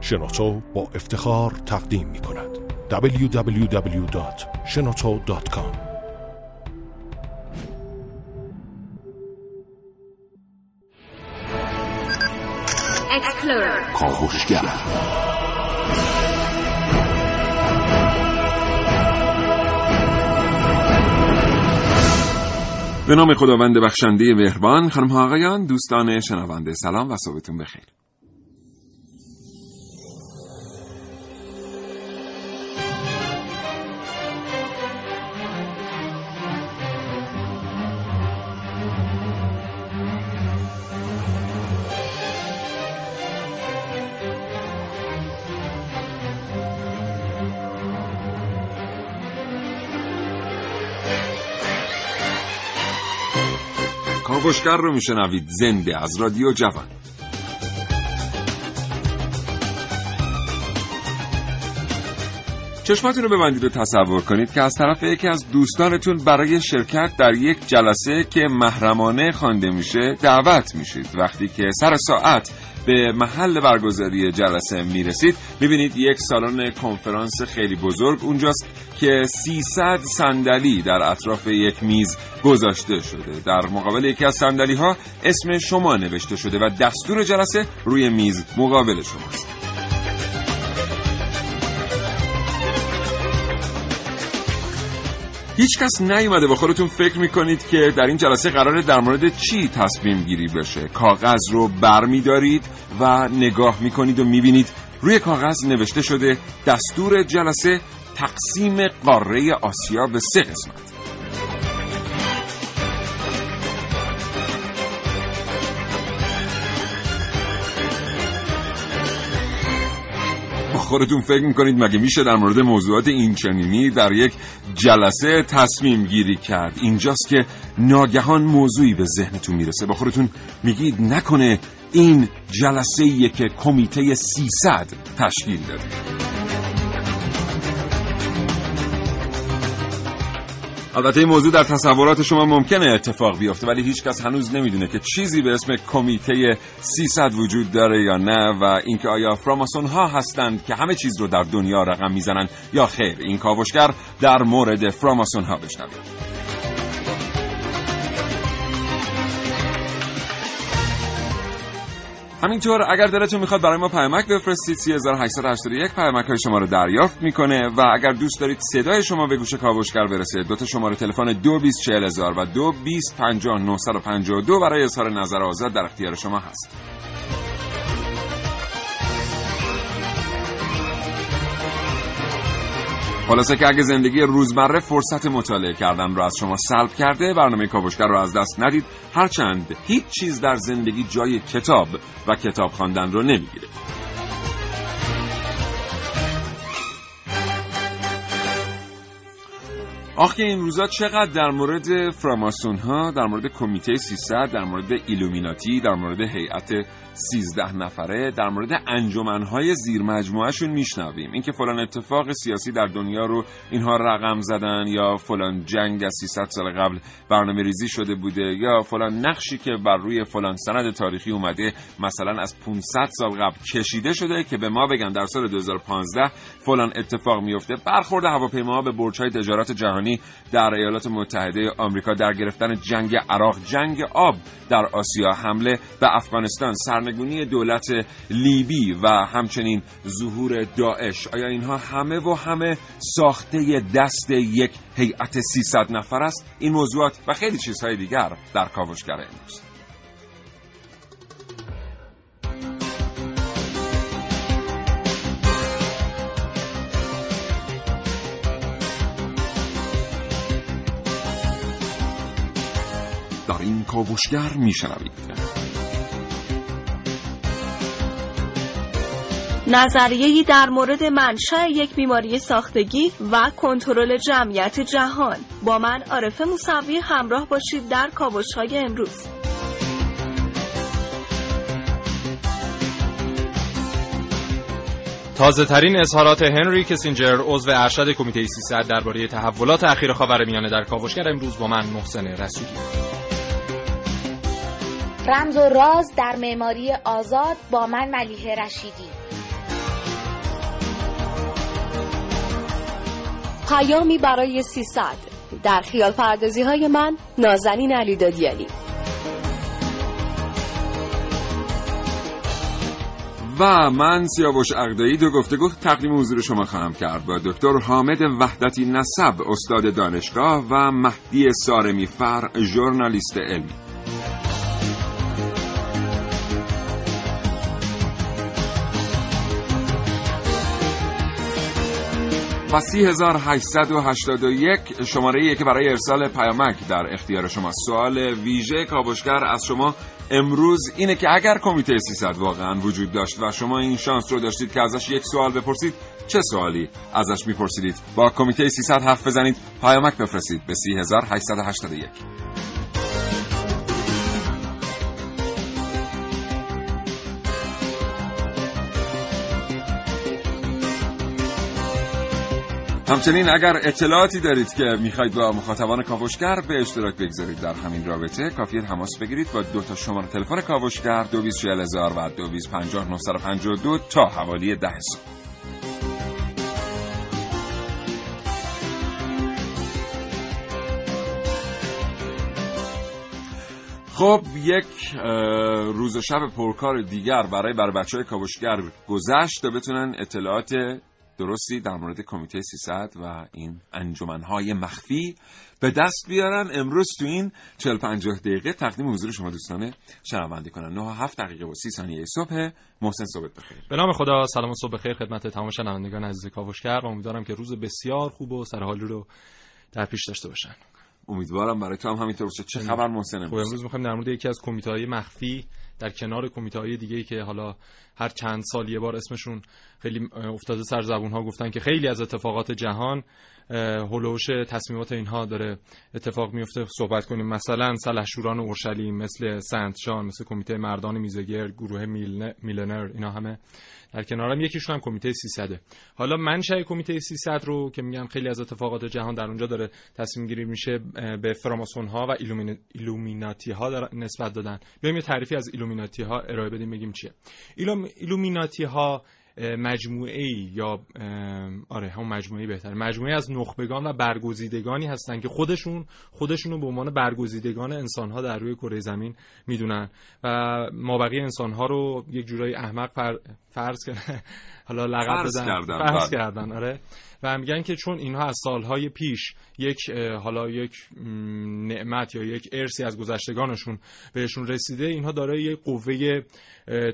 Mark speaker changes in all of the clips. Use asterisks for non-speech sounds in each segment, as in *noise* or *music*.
Speaker 1: شنوتو با افتخار تقدیم می کند. www.shenoto.com
Speaker 2: کاوشگر به نام خداوند بخشنده مهربان خانم ها آقایان دوستان شنونده سلام و صبحتون بخیر. کاوشگر رو میشنوید. زنده از رادیو جوان. چشماتون رو ببندید و تصور کنید که از طرف یکی از دوستانتون برای شرکت در یک جلسه که محرمانه خوانده میشه دعوت میشید. وقتی که سر ساعت به محل برگزاری جلسه می‌رسید. می‌بینید یک سالن کنفرانس خیلی بزرگ اونجاست که 300 صندلی در اطراف یک میز گذاشته شده. در مقابل یکی از صندلی ها اسم شما نوشته شده و دستور جلسه روی میز مقابل شماست. هیچ کس نیومده با خودتون فکر می‌کنید که در این جلسه قراره در مورد چی تصمیم گیری بشه. کاغذ رو برمیدارید و نگاه می‌کنید و می‌بینید روی کاغذ نوشته شده دستور جلسه تقسیم قاره آسیا به سه قسمت. خودتون فکر می‌کنید مگه میشه در مورد موضوعات اینچنینی در یک جلسه تصمیم گیری کرد؟ اینجاست که ناگهان موضوعی به ذهنتون می‌رسه. با خودتون میگید نکنه این جلسه که کمیته 300 تشکیل داده. البته این موضوع در تصورات شما ممکنه اتفاق بیفته ولی هیچکس هنوز نمی‌دونه که چیزی به اسم کمیته 300 وجود داره یا نه و اینکه آیا فراماسون ها هستند که همه چیز رو در دنیا رقم می‌زنن یا خیر. این کاوشگر در مورد فراماسون ها بشنوید همینطور اگر دلتون می‌خواد برای ما پیامک بفرستید 3881 پیامک های شما رو دریافت می‌کنه و اگر دوست دارید صدای شما به گوش کاوشگر برسه دو تا شماره تلفن 224000 و 2250 برای اظهار نظر آزاد در اختیار شما هست. خلاصه که اگه زندگی روزمره فرصت مطالعه کردن رو از شما سلب کرده برنامه کاوشگر رو از دست ندید. هرچند هیچ چیز در زندگی جای کتاب و کتاب خواندن رو نمی‌گیره. آخه این روزا چقدر در مورد فراماسون ها در مورد کمیته 300 در مورد ایلومیناتی در مورد هیئت 13 نفره در مورد انجمنهای زیر مجموعهشون میشنویم. اینکه فلان اتفاق سیاسی در دنیا رو اینها رقم زدن یا فلان جنگ از 300 سال قبل برنامه ریزی شده بوده یا فلان نقشی که بر روی فلان سند تاریخی اومده مثلا از 500 سال قبل کشیده شده که به ما بگن در سال 2015 فلان اتفاق میفته برخورد هواپیماها به برج‌های تجارت جهانی در ایالات متحده آمریکا در گرفتن جنگ عراق جنگ آب در آسیا حمله به افغانستان سرنگونی دولت لیبی و همچنین ظهور داعش. آیا اینها همه و همه ساخته دست یک هیئت 300 نفر است؟ این موضوعات و خیلی چیزهای دیگر در کاوشگر امروز. در این کاوشگر میشنوید.
Speaker 3: نظریه‌ای در مورد منشأ یک بیماری ساختگی و کنترل جمعیت جهان. با من عارف موسوی همراه باشید در کاوش‌های امروز.
Speaker 4: تازه ترین اظهارات هنری کسینجر عضو ارشد کمیته 300 درباره تحولات اخیر خاورمیانه در کاوشگر امروز با من محسن رسولی.
Speaker 5: رمز و راز در معماری آزاد با من ملیه رشیدی.
Speaker 3: پیامی برای 300 در خیال پردازی های من نازنین علی دادیالی
Speaker 2: و من سیاوش اقدایی دو گفتگو تقدیم حضور شما خواهم کرد. با دکتر حامد وحدتی نسب استاد دانشگاه و مهدی سارمی فر ژورنالیست علمی و 3881 شماره که برای ارسال پیامک در اختیار شما. سوال ویژه کاوشگر از شما امروز اینه که اگر کمیته 300 واقعا وجود داشت و شما این شانس رو داشتید که ازش یک سوال بپرسید چه سوالی ازش میپرسیدید؟ با کمیته 300 حرف بزنید پیامک بفرستید به 3881 همچنین اگر اطلاعاتی دارید که می‌خواید با مخاطبان کاوشگر به اشتراک بگذارید در همین رابطه کافیه تماس بگیرید با دو تا شماره تلفن کاوشگر 224000 و 2250 تا حوالی ده صبح. خب یک روز و شب پرکار دیگر برای بر بچه های کاوشگر گذشت تا بتونن اطلاعات درستی در مورد کمیته 300 و این انجمنهای مخفی به دست بیارن. امروز تو این 40 50 دقیقه تقدیم حضور شما دوستان شنونده کنن 9 7 دقیقه و 30 ثانیه صبح. محسن صبح بخیر.
Speaker 4: به نام خدا سلام و صبح بخیر خدمت تمام شنوندگان عزیز کاوشگر. و امیدوارم که روز بسیار خوب و سرحالی رو در پیش داشته باشن.
Speaker 2: امیدوارم برای تو هم همینطور باشه. چه خبر محسن
Speaker 4: امروز؟ امروز می‌خوایم در مورد یکی از کمیته های مخفی در کنار کمیته های دیگه که حالا هر چند سال یه بار اسمشون خیلی افتاده سر زبون ها گفتن که خیلی از اتفاقات جهان هلوش تصمیمات اینها داره اتفاق میفته. صحبت کنیم. مثلا سلحشوران اورشلیم مثل سنت جان مثل کمیته مردان میزگر گروه میلنر اینا همه. در کنارم یکیشون هم کمیته 300 حالا منشأ کمیته 300 رو که میگم خیلی از اتفاقات جهان در اونجا داره تصمیم گیری میشه به فراماسون ها و ایلومیناتی ها نسبت دادن. بیایم یه تعریفی از ایلومیناتی ها ارائه بدیم بگیم چیه. ایلومیناتی ها مجموعه ای یا آره هم مجموعه بهتر مجموعه از نخبگان و برگزیدگانی هستن که خودشون خودشونو به عنوان برگزیدگان انسان ها در روی کره زمین می‌دونن. و مابقی انسان ها رو یک جورایی احمق فرض *laughs* کردن حالا لقب
Speaker 2: دادن
Speaker 4: فرض بله. کردن آره. و میگن که چون اینها از سالهای پیش یک حالا یک نعمت یا یک ارسی از گذشتگانشون بهشون رسیده اینها دارای یک قوه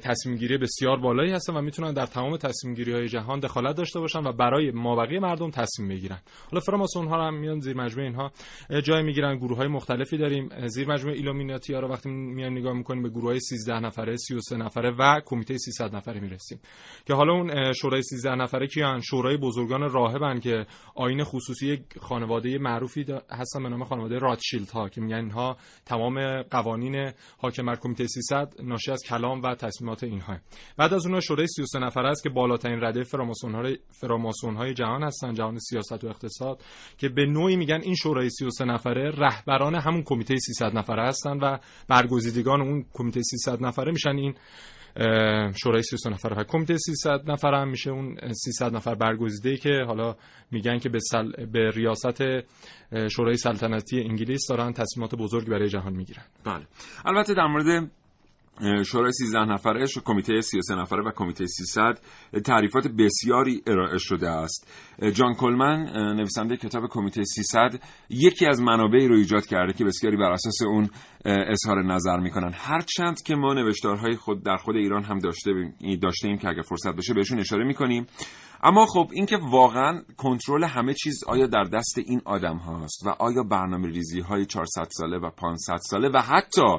Speaker 4: تصمیم گیری بسیار بالایی هستن و می‌تونن در تمام تصمیم گیری های جهان دخالت داشته باشن و برای مابقی مردم تصمیم بگیرن. حالا فراماسون ها هم میان زیر مجموعه اینها جای می‌گیرن گروه های مختلفی داریم. زیر مجموعه ایلومیناتی ها رو وقتی میان نگاه می‌کنیم به گروه های 13 نفره 33 نفره و کمیته 300 نفره می‌رسیم. که حالا اون شورای 13 نفره کیان؟ شورای بزرگان راهبن که آین خصوصی خانواده معروفی هستن به نام خانواده راتشیلد ها که میگن اینها تمام قوانین حاکم بر کمیته 300 ناشی از کلام و تصمیمات اینها بعد از اونها شورای 33 نفره است که بالاترین رده فراماسون های فراماسون های جهان هستن جهان سیاست و اقتصاد که به نوعی میگن این شورای 33 نفره رهبران همون کمیته 300 نفره هستن و برگزیدگان اون کمیته 300 نفره میشن. این شورای 300 نفر. و کمیته 300 نفر هم میشه اون 300 نفر برگزیده که حالا میگن که به, سل... به ریاست شورای سلطنتی انگلیس دارن تصمیمات بزرگی برای جهان می‌گیرن.
Speaker 2: بله. البته در مورد شورای 13 نفره کمیته 33 نفره و کمیته 300 تعریفات بسیاری ارائه شده است. جان کلمن نویسنده کتاب کمیته 300 یکی از منابعی رو ایجاد کرده که بسیاری بر اساس اون اظهار نظر می‌کنن. هرچند که ما نوشتارهای خود در خود ایران هم داشته داشته ایم که اگر فرصت بشه بهشون اشاره می‌کنیم. اما خب اینکه واقعا کنترل همه چیز آیا در دست این آدم هاست و آیا برنامه ریزی های 400 ساله و 500 ساله و حتی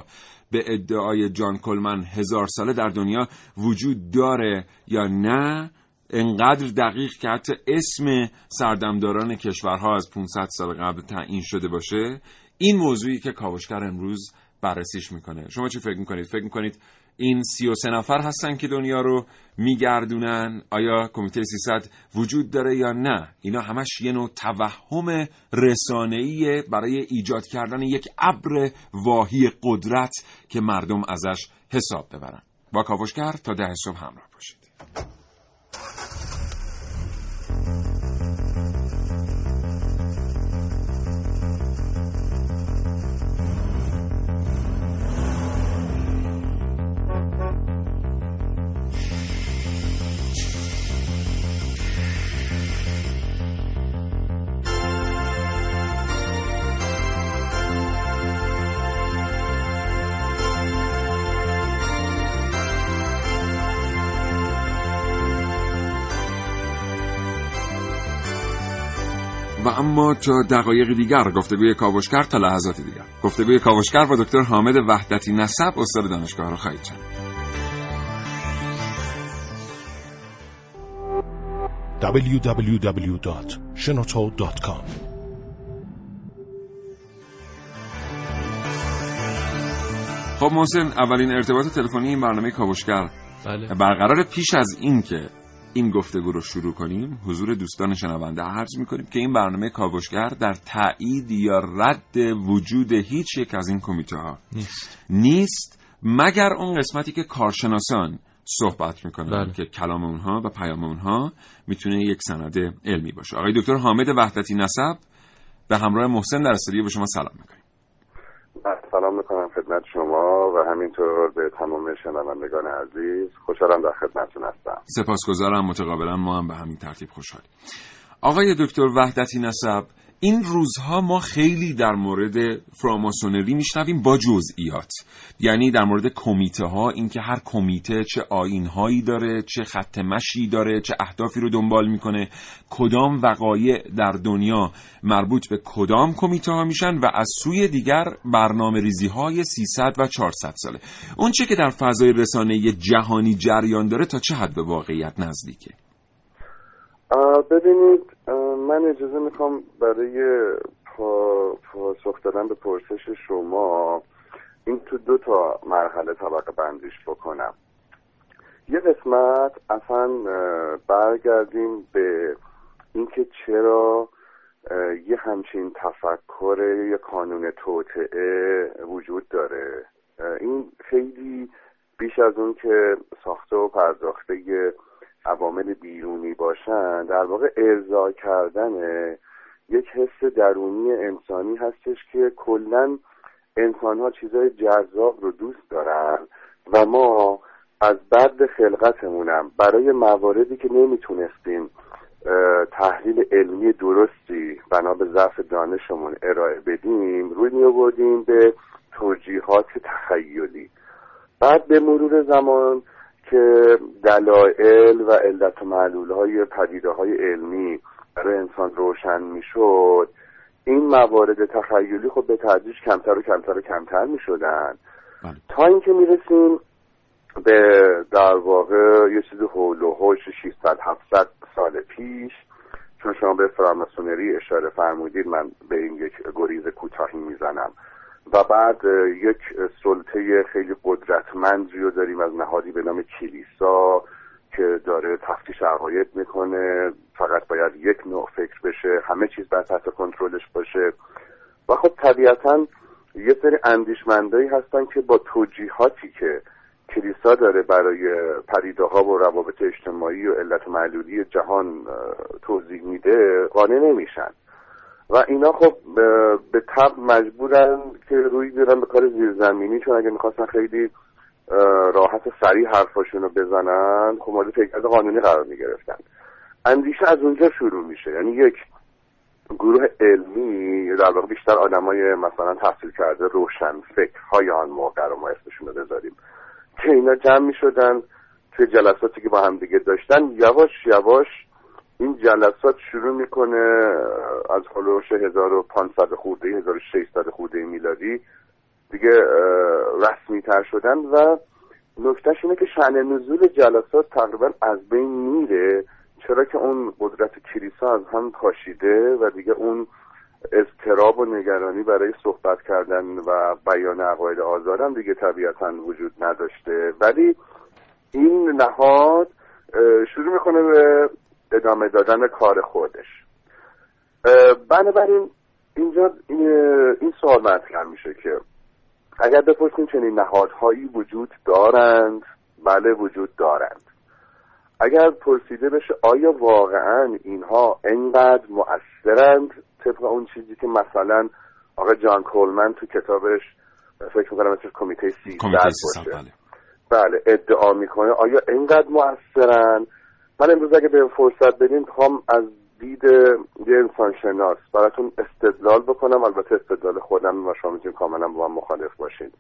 Speaker 2: به ادعای جان کلمن هزار ساله در دنیا وجود داره یا نه انقدر دقیق که حتی اسم سردمداران کشورها از 500 سال قبل تعیین شده باشه. این موضوعی که کاوشگر امروز بررسیش می‌کنه. شما چی فکر می‌کنید؟ فکر می‌کنید این 33 نفر هستن که دنیا رو میگردونن؟ آیا کمیته 300 وجود داره یا نه؟ اینا همش یه نوع توهم رسانه‌ای برای ایجاد کردن یک ابر واهی قدرت که مردم ازش حساب ببرن. با کاوشگر تا ده صبح همراه باشید. اما تا دقایق دیگر گفتگوی کاوشگر تا لحظات دیگر. گفتگوی کاوشگر با دکتر حامد وحدتی نسب استاد دانشگاه رو خواهید شنید
Speaker 1: www.shenoto.com
Speaker 2: خب محسن اولین ارتباط تلفنی این برنامه کاوشگر
Speaker 4: بله.
Speaker 2: برقرار پیش از این که این گفتگو رو شروع کنیم حضور دوستان شنونده عرض می‌کنیم که این برنامه کاوشگر در تایید یا رد وجود هیچ یک از این کمیته ها
Speaker 4: نیست.
Speaker 2: نیست مگر اون قسمتی که کارشناسان صحبت می‌کنن
Speaker 4: بله.
Speaker 2: که کلام اونها و پیام اونها می‌تونه یک سند علمی باشه. آقای دکتر حامد وحدتی نسب به همراه محسن در استودیو به شما سلام می‌کنیم.
Speaker 5: سلام می‌کنم خدمت شما و همینطور به تمام شنوندگان عزیز خوشحالم در خدمتتون هستم.
Speaker 2: سپاسگزارم متقابلا ما هم به همین ترتیب خوشحالیم. آقای دکتر وحدتی نسب این روزها ما خیلی در مورد فراماسونری میشنویم با جزئیات. یعنی در مورد کمیته ها اینکه هر کمیته چه آین هایی داره چه خط مشی داره چه اهدافی رو دنبال می‌کنه کدام وقایع در دنیا مربوط به کدام کمیته ها میشن و از سوی دیگر برنامه ریزی های 300 و 400 ساله. اون چه که در فضای رسانه جهانی جریان داره تا چه حد به واقعیت نزدیکه؟
Speaker 5: ببینید من اجازه می‌خوام برای پا- پاسخ دادن به پرسش شما این تو دو تا مرحله طبقه بندیش بکنم. یه قسمت اصلا برگردیم به اینکه چرا یه همچین تفکر یه قانون توطعه وجود داره. این خیلی بیش از اون که ساخته و پرداخته عوامل بیرونی باشن در واقع ارضا کردن یک حس درونی انسانی هستش که کلا انسان ها چیزای جذاب رو دوست دارن و ما از بعد خلقتمونم. برای مواردی که نمی‌تونستیم تحلیل علمی درستی بنا به ضعف دانشمون ارائه بدیم روی می آوردیم به توجیهات تخیلی. بعد به مرور زمان که دلایل و علت و معلول های پدیده های علمی برای انسان روشن می‌شد این موارد تخیلی خب به تدریج کمتر و کمتر و کمتر می شدن
Speaker 2: بله.
Speaker 5: تا اینکه می‌رسیم به در واقع یه چیز حول و حوش 600 700 سال پیش چون شما به فراماسونری اشاره فرمودید من به این یک گریز کوتاهی می‌زنم و بعد یک سلطه خیلی قدرتمندی رو داریم از نهادی به نام کلیسا که داره تفتیش عقاید می‌کنه. فقط باید یک نوع فکر بشه همه چیز بر تحت کنترلش باشه. و خب طبیعتا یه سری اندیشمندایی هستن که با توجیهاتی که کلیسا داره برای پدیده ها و روابط اجتماعی و علت معلولی جهان توضیح میده قانع نمیشن. و اینا خب به تب مجبورن که روی بیارن به کار زیرزمینی چون اگه می‌خواستن خیلی راحت سریع حرفاشون رو بزنن خب مورد پیکرد قانونی قرار می‌گرفتن. اندیشه از اونجا شروع میشه. یعنی یک گروه علمی در واقع بیشتر آدمای مثلا تحصیل کرده روشن فکر های آن موقع رو ما اسمشون رو بذاریم. که اینا جمع می‌شدن توی جلساتی که با هم دیگه داشتن یواش یواش این جلسات شروع می‌کنه از هلوش 1500 خورده 1600 خورده میلادی. دیگه رسمی تر شدن و نکتهش اینه که شعن نزول جلسات تقریبا از بین میره. چرا که اون قدرت کلیسا از هم پاشیده و دیگه اون اضطراب و نگرانی برای صحبت کردن و بیان عقاید آزادم دیگه طبیعتا وجود نداشته. ولی این نهاد شروع می‌کنه به ادامه دادن کار خودش. بنابراین اینجا این سوال مطرح میشه که اگر بپرسیم چنین نهادهایی وجود دارند؟ بله وجود دارند. اگر پرسیده بشه آیا واقعا اینها انقدر مؤثرند طبق اون چیزی که مثلا آقا جان کولمن تو کتابش فکر می‌کنم مثل کمیته سی
Speaker 2: کمیته 300
Speaker 5: باشه.
Speaker 2: بله.
Speaker 5: بله ادعا می‌کنه آیا اینقدر موثرن من امروز اگه به فرصت بدین می‌خوام از دید یه انسان شناس براتون استدلال بکنم. البته استدلال خودم و شما می‌تونید کاملا با من مخالف باشین.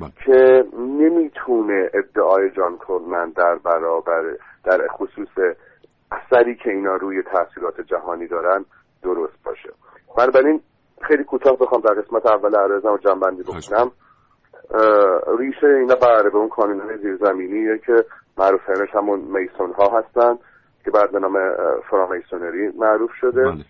Speaker 2: بله.
Speaker 5: که نمی‌تونه ادعای جان کولمن در برابر در خصوص اثری که اینا روی تاثیرات جهانی دارن درست باشه. بنابراین خیلی کوتاه بخوام در قسمت اول عرضم و جنبندی بکنم. ریشه اینا بره به اون کانون های زیرزمینیه که معروفینش همون میسون ها هستن که بعد به نام فرامیسونری معروف شده بله.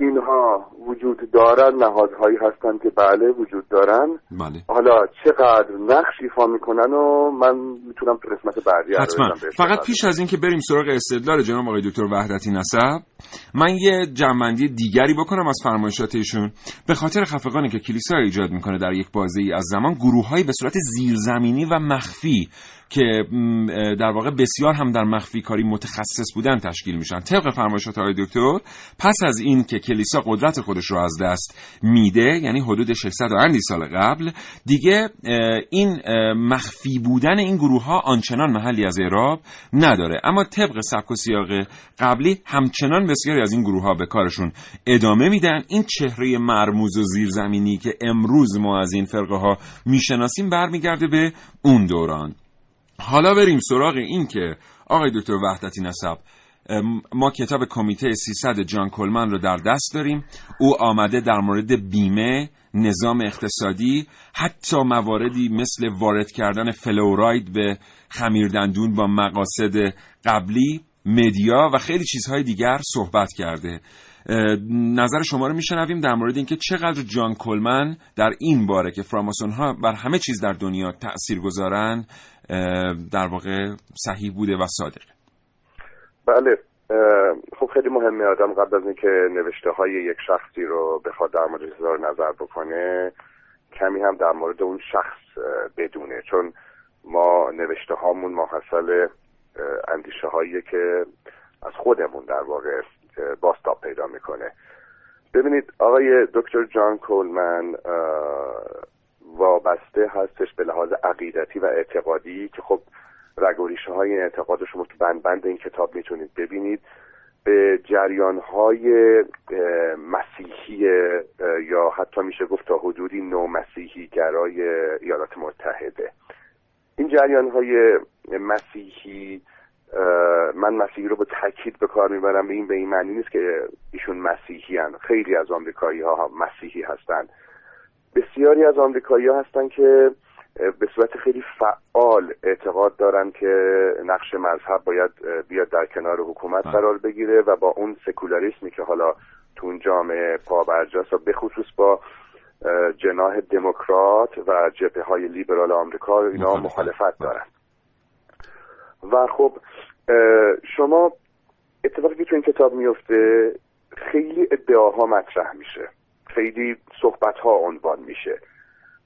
Speaker 5: اینها وجود دارن نهادهایی هستن که بله وجود دارن.
Speaker 2: بله.
Speaker 5: حالا چقدر نقش ایفا می‌کنن و من می‌تونم تو قسمت بعدی
Speaker 2: حتما. فقط پیش از اینکه بریم سراغ استدلال جناب آقای دکتر وحدتی نسب من یه جنبندی دیگری بکنم از فرمایشات ایشون. به خاطر خفقانی که کلیسا ایجاد می‌کنه در یک بازه ای از زمان گروههایی به صورت زیرزمینی و مخفی که در واقع بسیار هم در مخفی کاری متخصص بودن تشکیل میشن. طبق فرمایشات آقای دکتر پس از این که کلیسا قدرت خودش رو از دست میده یعنی حدود 600 اندی سال قبل دیگه این مخفی بودن این گروه ها آنچنان محلی از اعراب نداره. اما طبق سبک و سیاق قبلی همچنان بسیاری از این گروه ها به کارشون ادامه میدن. این چهره مرموز و زیرزمینی که امروز ما از این فرقه ها می‌شناسیم برمیگرده به اون دوران. حالا بریم سراغ این که آقای دکتر وحدتی نسب ما کتاب کمیته 300 جان کلمن رو در دست داریم. او آمده در مورد بیمه نظام اقتصادی حتی مواردی مثل وارد کردن فلوراید به خمیردندون با مقاصد قبلی مدیا و خیلی چیزهای دیگر صحبت کرده. نظر شما رو میشنویم در مورد اینکه چقدر جان کلمن در این باره که فراماسون ها بر همه چیز در دنیا تأثیر گذارن در واقع صحیح بوده و صادقه
Speaker 5: بله خب خیلی مهمه آدم قبل از اینکه نوشته های یک شخصی رو بخواد در مورد نظر بکنه کمی هم در مورد اون شخص بدونه. چون ما نوشته هامون محصل اندیشه هایی که از خودمون در واقع باستاب پیدا می‌کنه. ببینید آقای دکتر جان کولمن وابسته هستش به لحاظ عقیدتی و اعتقادی که خب رگوریشه های این اعتقاد شما تو بند بند این کتاب می‌تونید ببینید. به جریان های مسیحی یا حتی میشه گفت تا حدودی نو مسیحی گرای ایالات متحده. این جریان های مسیحی من مسیحی رو به تاکید به کار می‌برم به این به این معنی نیست که ایشون مسیحی هن. خیلی از آمریکایی ها مسیحی هستند. بسیاری از آمریکایی ها هستن که به صورت خیلی فعال اعتقاد دارن که نقش مذهب باید بیاد در کنار حکومت بله. قرار بگیره و با اون سکولاریسمی که حالا تو اون جامعه پابرجاست و به خصوص با جناح دموکرات و جبهه های لیبرال آمریکا اینا مخالفت بله. دارن و خب شما اتفاقی که تو این کتاب میفته خیلی ادعاها مطرح میشه خیلی صحبت ها عنوان میشه.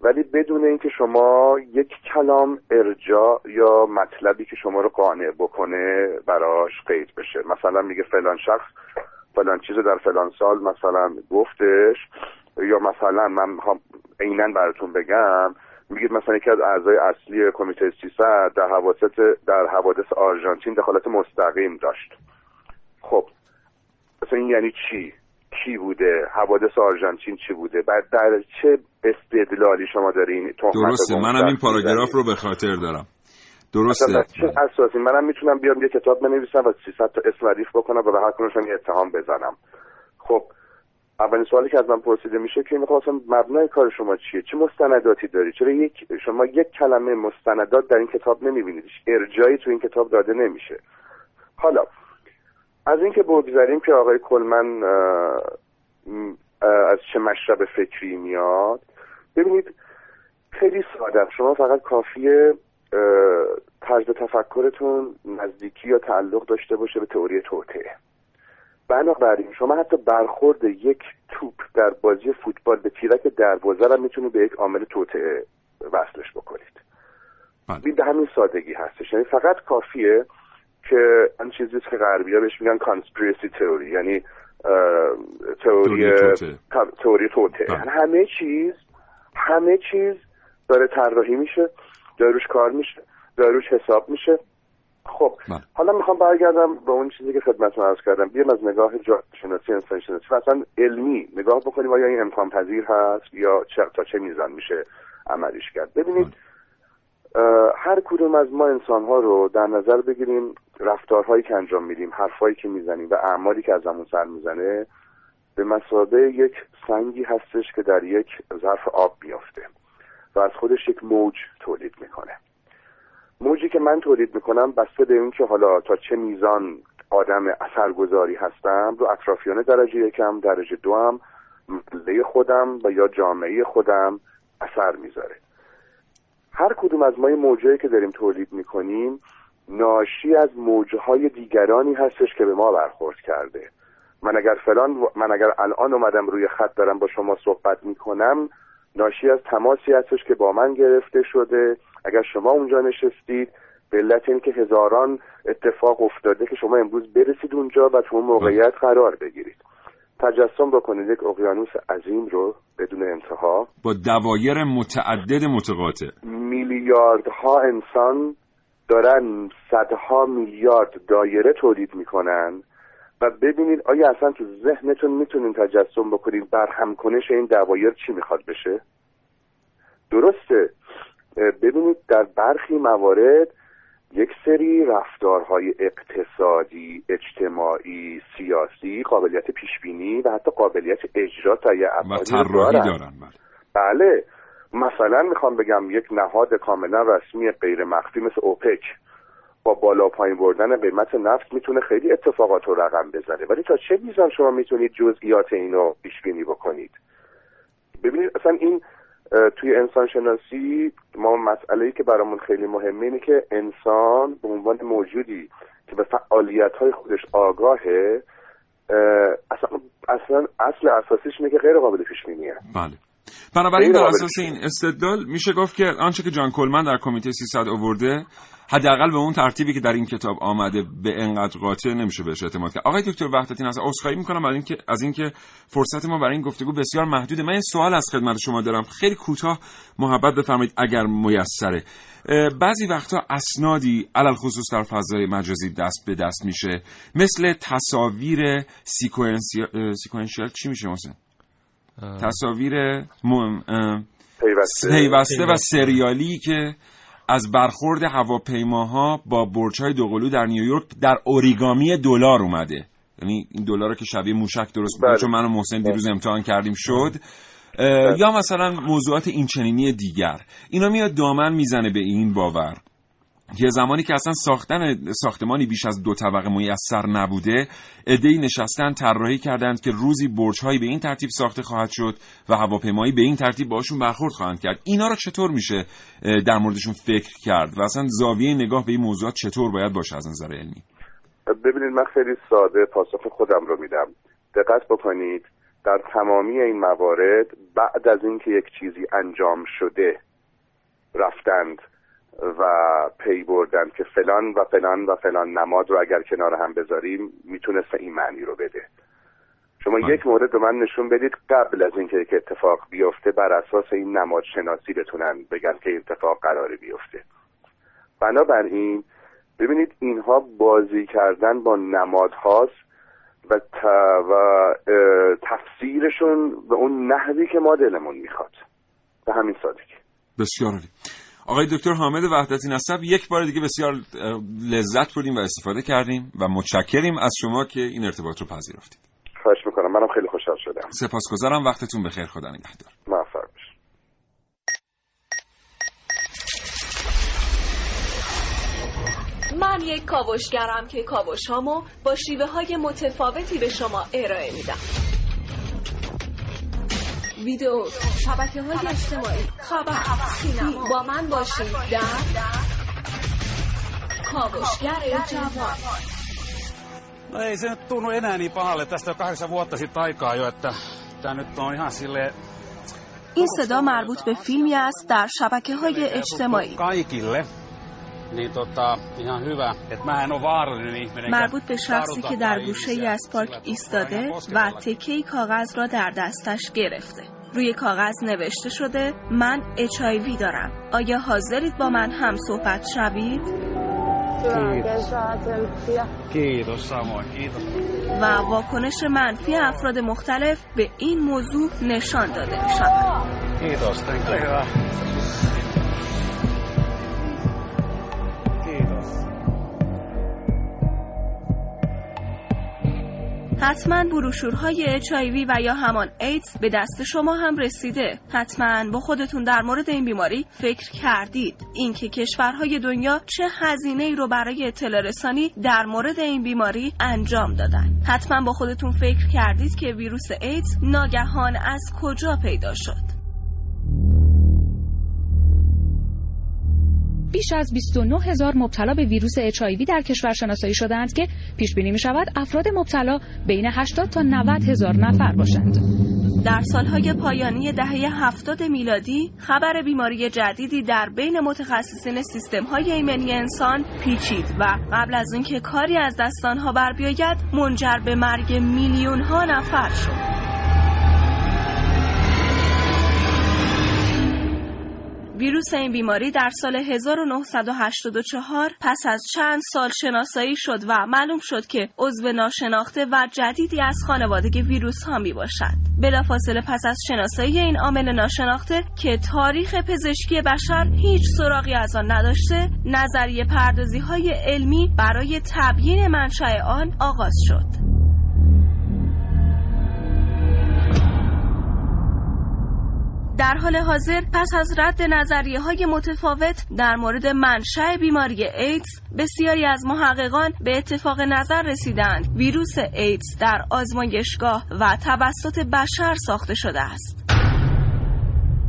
Speaker 5: ولی بدون اینکه شما یک کلام ارجاع یا مطلبی که شما رو قانع بکنه براش قید بشه. مثلا میگه فلان شخص فلان چیز در فلان سال مثلا گفتش یا مثلا من می‌خوام عینا براتون بگم میگید مثلا یکی از اعضای اصلی کمیته 300 در حوادث در حوادث آرژانتین دخالت مستقیم داشت. خب مثلا این یعنی چی؟ کی بوده حوادث آرژانتین چی بوده بعد در چه استدلالی شما دارین
Speaker 2: درسته منم این پاراگراف رو به خاطر دارم. درسته.
Speaker 5: چه اساسی منم می‌تونم بیام یه کتاب بنویسم و 300 تا اسم ردیف بکنم و به هر یه اتهام بزنم. خب اولین سوالی که از من پرسیده میشه که می‌خواستم مبنای کار شما چیه؟ چه مستنداتی داری؟ چرا یک شما یک کلمه مستندات در این کتاب نمی‌بینید ارجایی تو این کتاب داده نمیشه. حالا از اینکه بگذاریم که آقای کلمن از چه مشرب فکری میاد ببینید خیلی ساده شما فقط کافیه طرز تفکرتون نزدیکی یا تعلق داشته باشه به تئوری توطعه بنابراین شما حتی برخورد یک توپ در بازی فوتبال به تیرک دروازه را می‌تونید به یک عامل توطعه وصلش بکنید. بله. به همین سادگی هستش. یعنی فقط کافیه که آن چیزی که غربی ها بهش میگن کانسپیرسی تئوری یعنی تئوری تئوری توته. یعنی همه چیز همه چیز داره طراحی میشه داره روش کار میشه داره روش حساب میشه خب بله. حالا می‌خوام برگردم به اون چیزی که خدمتتون عرض کردم بیام از نگاه شناسی انسان شناسی مثلا علمی نگاه بکنیم آیا این امکان پذیر هست یا چه تا چه میزان میشه عملیش کرد ببینید بله. هر کدوم از ما انسان ها رو در نظر بگیریم رفتارهایی که انجام میدیم حرفهایی که می‌زنیم و اعمالی که ازمون سر می‌زنه به مسابه یک سنگی هستش که در یک ظرف آب بیافته و از خودش یک موج تولید می‌کنه. موجی که من تولید می‌کنم بسته به اون که حالا تا چه میزان آدم اثرگذاری هستم رو اطرافیان درجه یکم درجه دو هم خودم و یا جامعه خودم اثر می‌ذاره. هر کدوم از ما موجهایی که داریم تولید می‌کنیم ناشی از موجهای دیگرانی هستش که به ما برخورد کرده. من اگر فلان من اگر الان اومدم روی خط دارم با شما صحبت می‌کنم ناشی از تماسی هستش که با من گرفته شده. اگر شما اونجا نشستید به علت اینکه هزاران اتفاق افتاده که شما امروز برسید اونجا و تو اون موقعیت قرار بگیرید. تجسم بکنید یک اقیانوس عظیم رو بدون انتها.
Speaker 2: با دوایر متعدد متقاطع.
Speaker 5: میلیاردها انسان دارن صدها میلیارد دایره تولید می‌کنن و ببینید آیا اصلا تو ذهنتون می‌تونین تجسم بکنید برهم کنش این دوایر چی می‌خواد بشه؟ درسته. ببینید در برخی موارد یک سری رفتارهای اقتصادی، اجتماعی، سیاسی، قابلیت پیشبینی و حتی قابلیت اجرا تا یه
Speaker 2: دارن. دارن
Speaker 5: بله. بله مثلا می‌خوام بگم یک نهاد کاملا رسمی غیر مخفی مثل اوپک با بالا پایین بردن قیمت نفت می‌تونه خیلی اتفاقات رو رقم بزنه ولی تا چه میزان شما می‌تونید جزئیات اینو پیش بینی بکنید ببینید اصلا این توی انسان شناسی ما مسئله ای که برامون خیلی مهمه اینه که انسان به عنوان موجودی که به فعالیت های خودش آگاهه اصلا اصلا اصل اساسیش اینه که غیر قابل پیش بینیه
Speaker 2: بله بنابراین در اساس این استدلال میشه گفت که آنچه که جان کلمن در کمیته 300 آورده حداقل به اون ترتیبی که در این کتاب آمده به انقدر قاطع نمیشه بهش اعتماد کرد. آقای دکتر وحدتی نصر عذرخواهی می‌کنم از اینکه از اینکه فرصت ما برای این گفتگو بسیار محدوده. من این سوال از خدمت شما دارم. خیلی کوتاه محبت بفرمایید اگر میسره. بعضی وقتا اسنادی علل خصوص در فضای مجازی دست به دست میشه. مثل تصاویر سیکوئنشیال چی میشه مثلا تصاویر پیوسته. و سریالی که از برخورد هواپیماها با برج‌های دوقلو در نیویورک در اوریگامی دلار اومده. یعنی این دلار که شبیه موشک درست بود. بله. چون من و محسن دیروز امتحان کردیم شد. بله. یا مثلا موضوعات این چنینی دیگر. اینا میاد دامن می‌زنه به این باور. یه زمانی که اصلا ساختن ساختمانی بیش از دو طبقه میسر نبوده ادهی نشستن طراحی کردند که روزی برج‌هایی به این ترتیب ساخته خواهد شد و هواپیمایی به این ترتیب باشون برخورد خواهند کرد. اینا رو چطور میشه در موردشون فکر کرد؟ و اصلا زاویه نگاه به این موضوعات چطور باید باشه از نظر علمی؟
Speaker 5: ببینید من خیلی ساده پاسخ خودم رو میدم. دقت بکنید در تمامی این موارد بعد از اینکه یک چیزی انجام شده رفتند. و پی بردن که فلان و فلان و فلان نماد رو اگر کنار هم بذاریم می‌تونست این معنی رو بده. شما بله. یک مورد رو من نشون بدید قبل از اینکه یک اتفاق بیفته بر اساس این نماد شناسی بتونن بگن که اتفاق قراره بیفته. بنابراین ببینید اینها بازی کردن با نمادهاست و, و تفسیرشون به اون نحوی که ما دلمون می‌خواد. به همین سادگی.
Speaker 2: بسیار عالی. آقای دکتر حامد وحدتی نسب یک بار دیگه بسیار لذت بردیم و استفاده کردیم و متشکریم از شما که این ارتباط رو پذیرفتید.
Speaker 5: خواهش می‌کنم. منم خیلی خوشحال شدم.
Speaker 2: سپاسگزارم. وقتتون بخیر. خدا نگهدار.
Speaker 5: موفق
Speaker 3: من یک کاوشگرم که کاوش با شیوه های متفاوتی به شما ارائه میدم. ویدیو شبکه های اجتماعی. خبر سینما با من باشید در کاوشگر جوان.
Speaker 6: No ei se nyt tunnu enää niin pahalle. Tästä on kahdeksan vuotta sitten aikaa jo, että tämä nyt on ihan silleen...
Speaker 3: این صدا مربوط به فیلمی است در شبکه های اجتماعی.
Speaker 6: Kaikille.
Speaker 3: مربوط به شخصی که در گوشه ای از پارک ایستاده و تکه کاغذ را در دستش گرفته. روی کاغذ نوشته شده من اچایوی دارم. آیا حاضرید با من هم صحبت شوید؟ و واکنش منفی افراد مختلف به این موضوع نشان داده شود. حتما بروشورهای HIV و یا همان ایدز به دست شما هم رسیده. حتما با خودتون در مورد این بیماری فکر کردید. اینکه کشورهای دنیا چه هزینه ای رو برای اطلاع رسانی در مورد این بیماری انجام دادن. حتما با خودتون فکر کردید که ویروس ایدز ناگهان از کجا پیدا شد.
Speaker 7: بیش از 29 هزار مبتلا به ویروس اچ در کشور شناسایی شدند که پیش بینی می شود افراد مبتلا بین 80 تا 90 هزار نفر باشند.
Speaker 3: در سالهای پایانی دهه 70 میلادی خبر بیماری جدیدی در بین متخصصین سیستم های ایمنی انسان پیچید و قبل از اینکه کاری از دستانها بر بیاید منجر به مرگ میلیون ها نفر شد. ویروس این بیماری در سال 1984 پس از چند سال شناسایی شد و معلوم شد که عضو ناشناخته و جدیدی از خانواده ویروس ها می باشد. بلافاصله پس از شناسایی این عامل ناشناخته که تاریخ پزشکی بشر هیچ سراغی از آن نداشته، نظریه پردازی های علمی برای تبیین منشأ آن آغاز شد. در حال حاضر پس از رد نظریه های متفاوت در مورد منشأ بیماری ایدز بسیاری از محققان به اتفاق نظر رسیدند. ویروس ایدز در آزمایشگاه و توسط بشر ساخته شده است.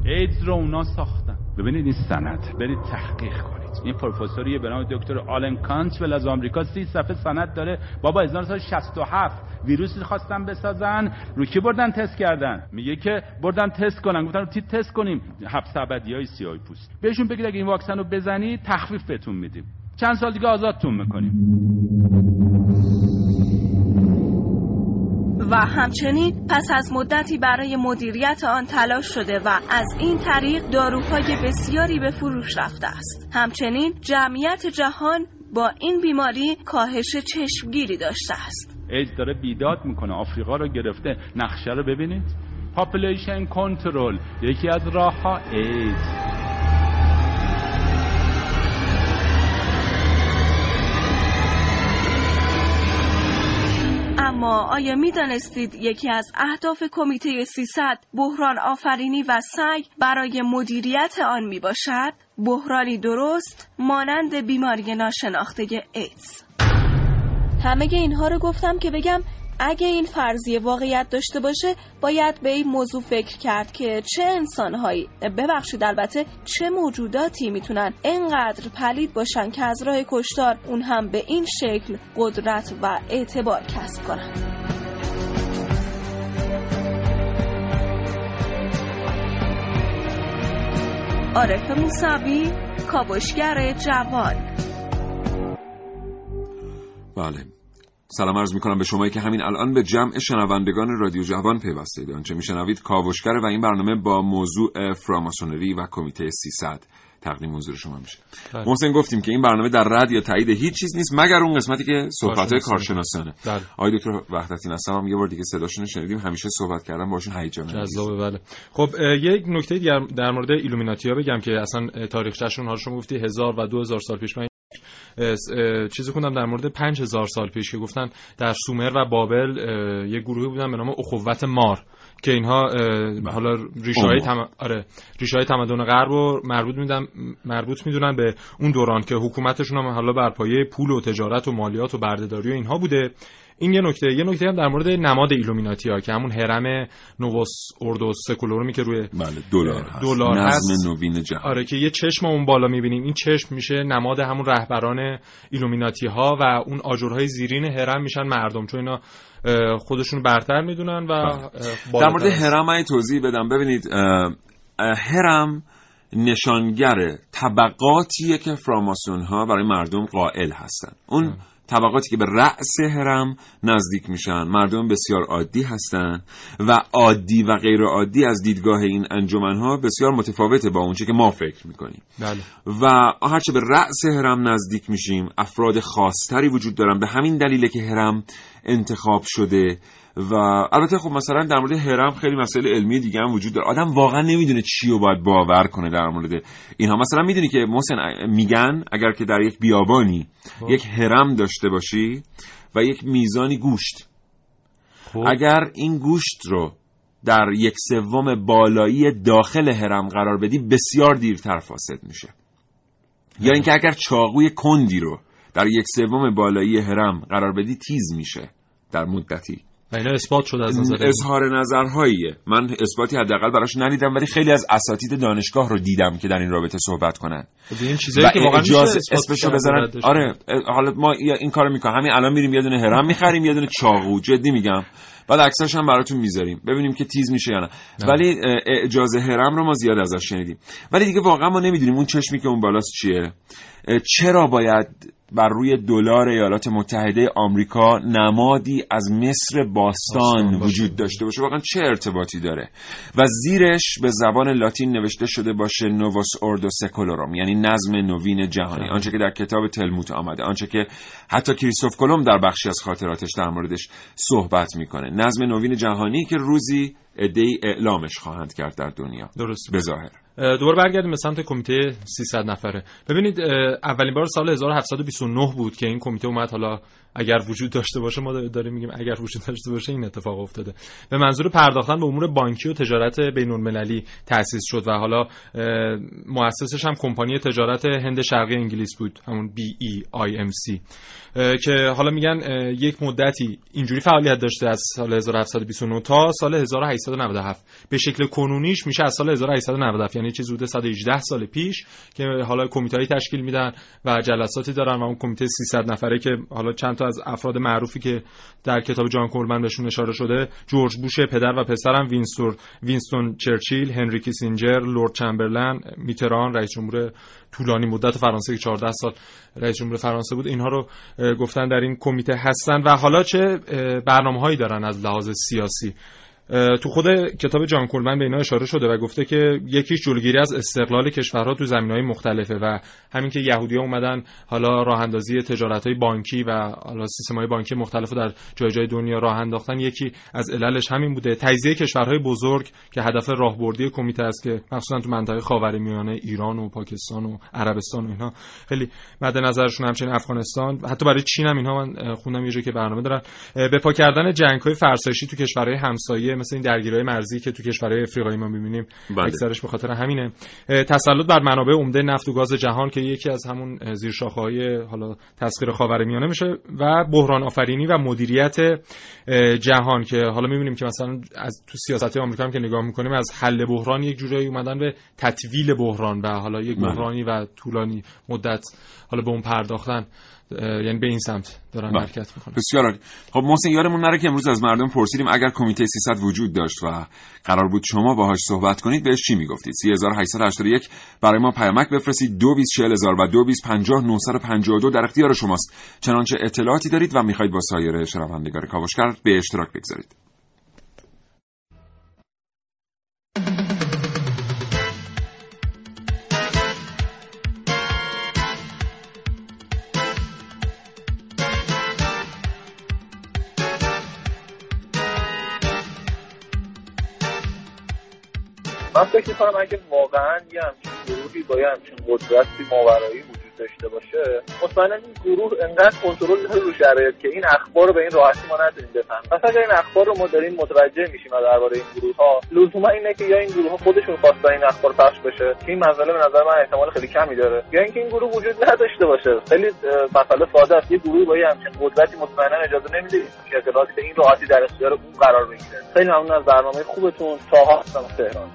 Speaker 8: ایدز رو اونا ساختن. ببینید این سند. برید تحقیق کنید. این پروفسوری به نام دکتر آلن کانتول از آمریکا سی صفحه سند داره. بابا 1967 ویروسی خواستن بسازن. رو کی بردن تست کردن؟ میگه که بردن تست کنن. گفتن رو تست کنیم. حبس ابدی های سیاه پوست. بهشون بگید اگه این واکسن رو بزنید تخفیف بهتون میدیم. چند سال دیگه آزادتون می‌کنیم.
Speaker 3: و همچنین پس از مدتی برای مدیریت آن تلاش شده و از این طریق داروهای بسیاری به فروش رفته است. همچنین جمعیت جهان با این بیماری کاهش چشمگیری داشته است.
Speaker 8: ایدز داره بیداد می‌کنه آفریقا رو گرفته. نقشه رو ببینید. population control یکی از راه ها ایدز
Speaker 3: اما آیا می دانستید یکی از اهداف کمیته 300 بحران آفرینی و سعی برای مدیریت آن می باشد؟ بحرانی درست مانند بیماری ناشناخته ایدز همه اینها رو گفتم که بگم اگه این فرضیه واقعیت داشته باشه باید به این موضوع فکر کرد که چه انسانهایی ببخشید البته چه موجوداتی می‌تونن انقدر پلید باشن که از راه کشتار اون هم به این شکل قدرت و اعتبار کسب کنند عارف موسوی کاوشگر جوان.
Speaker 2: بله. سلام عرض می‌کنم به شما که همین الان به جمع شنوندگان رادیو جوان پیوسته اید آنچه میشنوید کاوشگر و این برنامه با موضوع فراماسونری و کمیته 300 تقدیم حضور شما میشه. بله. محسن گفتیم که این برنامه در رد یا تایید هیچ چیز نیست مگر اون قسمتی که صحبت های کارشناسانه. بله. آقای دکتر وحدتی نصر هم یه بار دیگه صداشون شنیدیم همیشه صحبت کردن باشون هیجان
Speaker 4: جذابه بله. خب یک نکته دیگر در مورد ایلومیناتیا بگم که اصلا تاریخچه‌شون ها شما گفتی هزار و دو هزار سال پیش من چیزی خوندم در مورد 5000 سال پیش که گفتن در سومر و بابل یه گروهی بودن به نام اخوت مار که اینها. حالا ریشه های تم... آره ریشه های تمدن غرب رو مربوط میدن مربوط می‌دونن به اون دوران که حکومتشون هم حالا بر پایه پول و تجارت و مالیات و بردهداری و اینها بوده این یه نکته یه نکته هم در مورد نماد ایلومیناتی ها که همون هرم نووس اوردوس سکولورومی که روی
Speaker 2: بله دلار هست. دلار نظم نوین جهان.
Speaker 4: آره که یه چشم اون بالا می‌بینیم. این چشم میشه نماد همون رهبران ایلومیناتی ها و اون آجرهای زیرین هرم میشن مردم. چون اینا خودشون برتر می‌دونن و
Speaker 2: بله. در مورد هرم توضیح بدم. ببینید هرم نشانگر طبقاتیه که فراماسون ها برای مردم قائل هستن. اون طبقاتی که به رأس هرم نزدیک میشن. مردم بسیار عادی هستند و عادی و غیر عادی از دیدگاه این انجمن ها بسیار متفاوته با اونچه که ما فکر می‌کنیم.
Speaker 4: بله.
Speaker 2: و هرچه به رأس هرم نزدیک میشیم افراد خاصتری وجود دارن. به همین دلیله که هرم انتخاب شده و البته خب مثلا در مورد هرم خیلی مسائل علمی دیگه هم وجود داره آدم واقعا نمی‌دونه چی رو باید باور کنه در مورد اینها مثلا می‌دونی که محسن میگن اگر که در یک بیابانی خب. یک هرم داشته باشی و یک میزانی گوشت خب. اگر این گوشت رو در یک سوم بالایی داخل هرم قرار بدی بسیار دیرتر فاسد میشه یا اینکه اگر چاقوی کندی رو در یک سوم بالایی هرم قرار بدی تیز میشه در مدتی
Speaker 4: و اینا اثبات شده از نظر
Speaker 2: اظهار نظرهاییه. من اثباتی حداقل براش ندیدم ولی خیلی از اساتید دانشگاه رو دیدم که در این رابطه صحبت کنن.
Speaker 4: خب این چیزایی که واقعا اجازه
Speaker 2: اسمشو بذارن آره حالا ما این کارو می‌کنیم. همین الان میریم یه دونه هرم می‌خریم یه دونه چاقو. جدی میگم. بعد عکسش هم براتون می‌ذاریم. ببینیم که تیز میشه یا نه. ولی اجازه هرم رو ما زیاد ازش شنیدیم. ولی دیگه واقعا ما نمی‌دونیم اون چشمی که اون بالاست چیه. چرا باید بر روی دلار ایالات متحده آمریکا نمادی از مصر باستان وجود داشته باشه؟ واقعا چه ارتباطی داره؟ و زیرش به زبان لاتین نوشته شده باشه نووس اوردو سکولوروم یعنی نظم نوین جهانی. آنچه که در کتاب تلموت آمده آنچه که حتی کریستوف کلم در بخشی از خاطراتش در موردش صحبت می‌کنه. نظم نوین جهانی که روزی ادهی اعلامش خواهند کرد در دنیا.
Speaker 4: درست
Speaker 2: به ظاهر.
Speaker 4: دوباره برگردیم به سمت کمیته 300 نفره. ببینید اولین بار سال 1729 بود که این کمیته اومد. حالا اگر وجود داشته باشه ما داریم میگیم اگر وجود داشته باشه این اتفاق افتاده. به منظور پرداختن به امور بانکی و تجارت بین المللی تأسیس شد و حالا مؤسسش هم کمپانی تجارت هند شرقی انگلیس بود همون BEIMC که حالا میگن یک مدتی اینجوری فعالیت داشته از سال 1729 تا سال 1897 به شکل کنونیش میشه از سال 1897 یعنی چیز حدود 118 سال پیش که حالا کمیته تشکیل میدن و جلساتی دارن و اون کمیته 300 نفره که حالا چند تا از افراد معروفی که در کتاب جان کولمن بهشون اشاره شده جورج بوش پدر و پسرم وینستور وینستون چرچیل هنری کیسینجر لورد چمبرلن میتران رئیس جمهور طولانی مدت فرانسه که 14 سال رئیس جمهور فرانسه بود. اینها رو گفتن در این کمیته هستن. و حالا چه برنامه هایی دارن از لحاظ سیاسی؟ تو خود کتاب جان کولمن به اینا اشاره شده و گفته که یکیش جلوگیری از استقلال کشورها تو زمینهای مختلفه و همین که یهودی‌ها اومدن حالا راه اندازی تجارت‌های بانکی و حالا سیستم‌های بانکی مختلف در جای جای دنیا راه انداختن یکی از عللش همین بوده. تجزیه کشورهای بزرگ که هدف راهبردی کمیته است که مخصوصا تو منطقه خاورمیانه ایران و پاکستان و عربستان و اینها خیلی مد نظرشون همچنین افغانستان. حتی برای چین هم اینها من خوندم یه که برنامه دارن. به پا کردن جنگ‌های فرسایشی تو کشورهای همسایه مثل این درگیری مرزی که تو کشورهای افریقایی ما می‌بینیم بله. اکثرش به خاطر همینه تسلط بر منابع عمده نفت و گاز جهان که یکی از همون زیرشاخه‌های حالا تسخیر خاورمیانه میشه و بحران آفرینی و مدیریت جهان که حالا می‌بینیم که مثلا از تو سیاست آمریکا هم که نگاه می‌کنیم از حل بحران یک جورایی اومدن به تطویل بحران و حالا یک بله. بحرانی و طولانی مدت حالا به اون پرداختن یعنی به این سمت دارن بله. حرکت می‌کنن.
Speaker 2: بسیار عالی. خب محسن یادمون نره که امروز از مردم پرسیدیم اگر کمیته 300 وجود داشت و قرار بود شما باهاش صحبت کنید بهش چی می‌گفتید؟ 3881 برای ما پیامک بفرستید. 224000 و 2250 در اختیار شماست. چنانچه اطلاعاتی دارید و می‌خواید با سایر شنوندگان کاوشگر به اشتراک بگذارید.
Speaker 9: من فکر می‌کنم اگه واقعا یه همچین گروهی با یه همچین قدرتی ماورایی وجود داشته باشه مطمئنا این گروه انقدر کنترل داره رو شرایط که این اخبار رو به این راحتی ما نداریم بفهم پس اگر این اخبار رو ما داریم متوجه میشیم درباره این گروه ها لزوما اینه که یا این گروه ها خودشون خواستن این اخبار پخش بشه که این مسئله به نظر من احتمال خیلی کمی داره یا اینکه این گروه وجود نداشته باشه. خیلی مسئله ساده است. یه گروه با یه همچین قدرتی مطمئنا اجازه نمیده که اطلاعاتی به این راحتی در اختیار اون قرار بگیره. خیلی ممنون از برنامه خوبتون. تا هستم تهران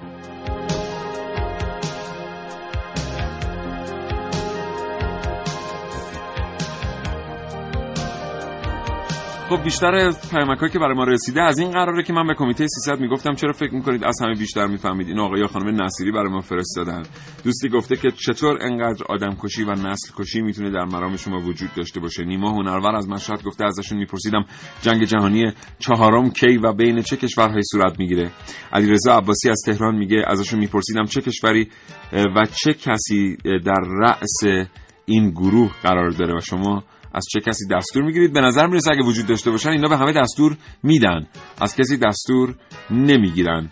Speaker 2: خب بیشتر پیامک که برای ما رسیده از این قراره که من به کمیته 300 می‌گفتم چرا فکر می‌کنید از همه بیشتر می‌فهمید؟ این آقای خانم نصیری برای ما فرستادن. دوستی گفته که چطور انقدر آدم کشی و نسل کشی می‌تونه در مرام شما وجود داشته باشه؟ نیما هنرور از مشهد گفته ازشون میپرسیدم جنگ جهانی چهارم کی و بین چه کشورهایی صورت می‌گیره. علیرضا عباسی از تهران میگه ازشون میپرسیدم چه کشوری و چه کسی در رأس این گروه قرار داره؟ و شما از چه کسی دستور می‌گیرید؟ به نظر می‌رسه اگه وجود داشته باشن اینا به همه دستور میدن. از کسی دستور نمی‌گیرن.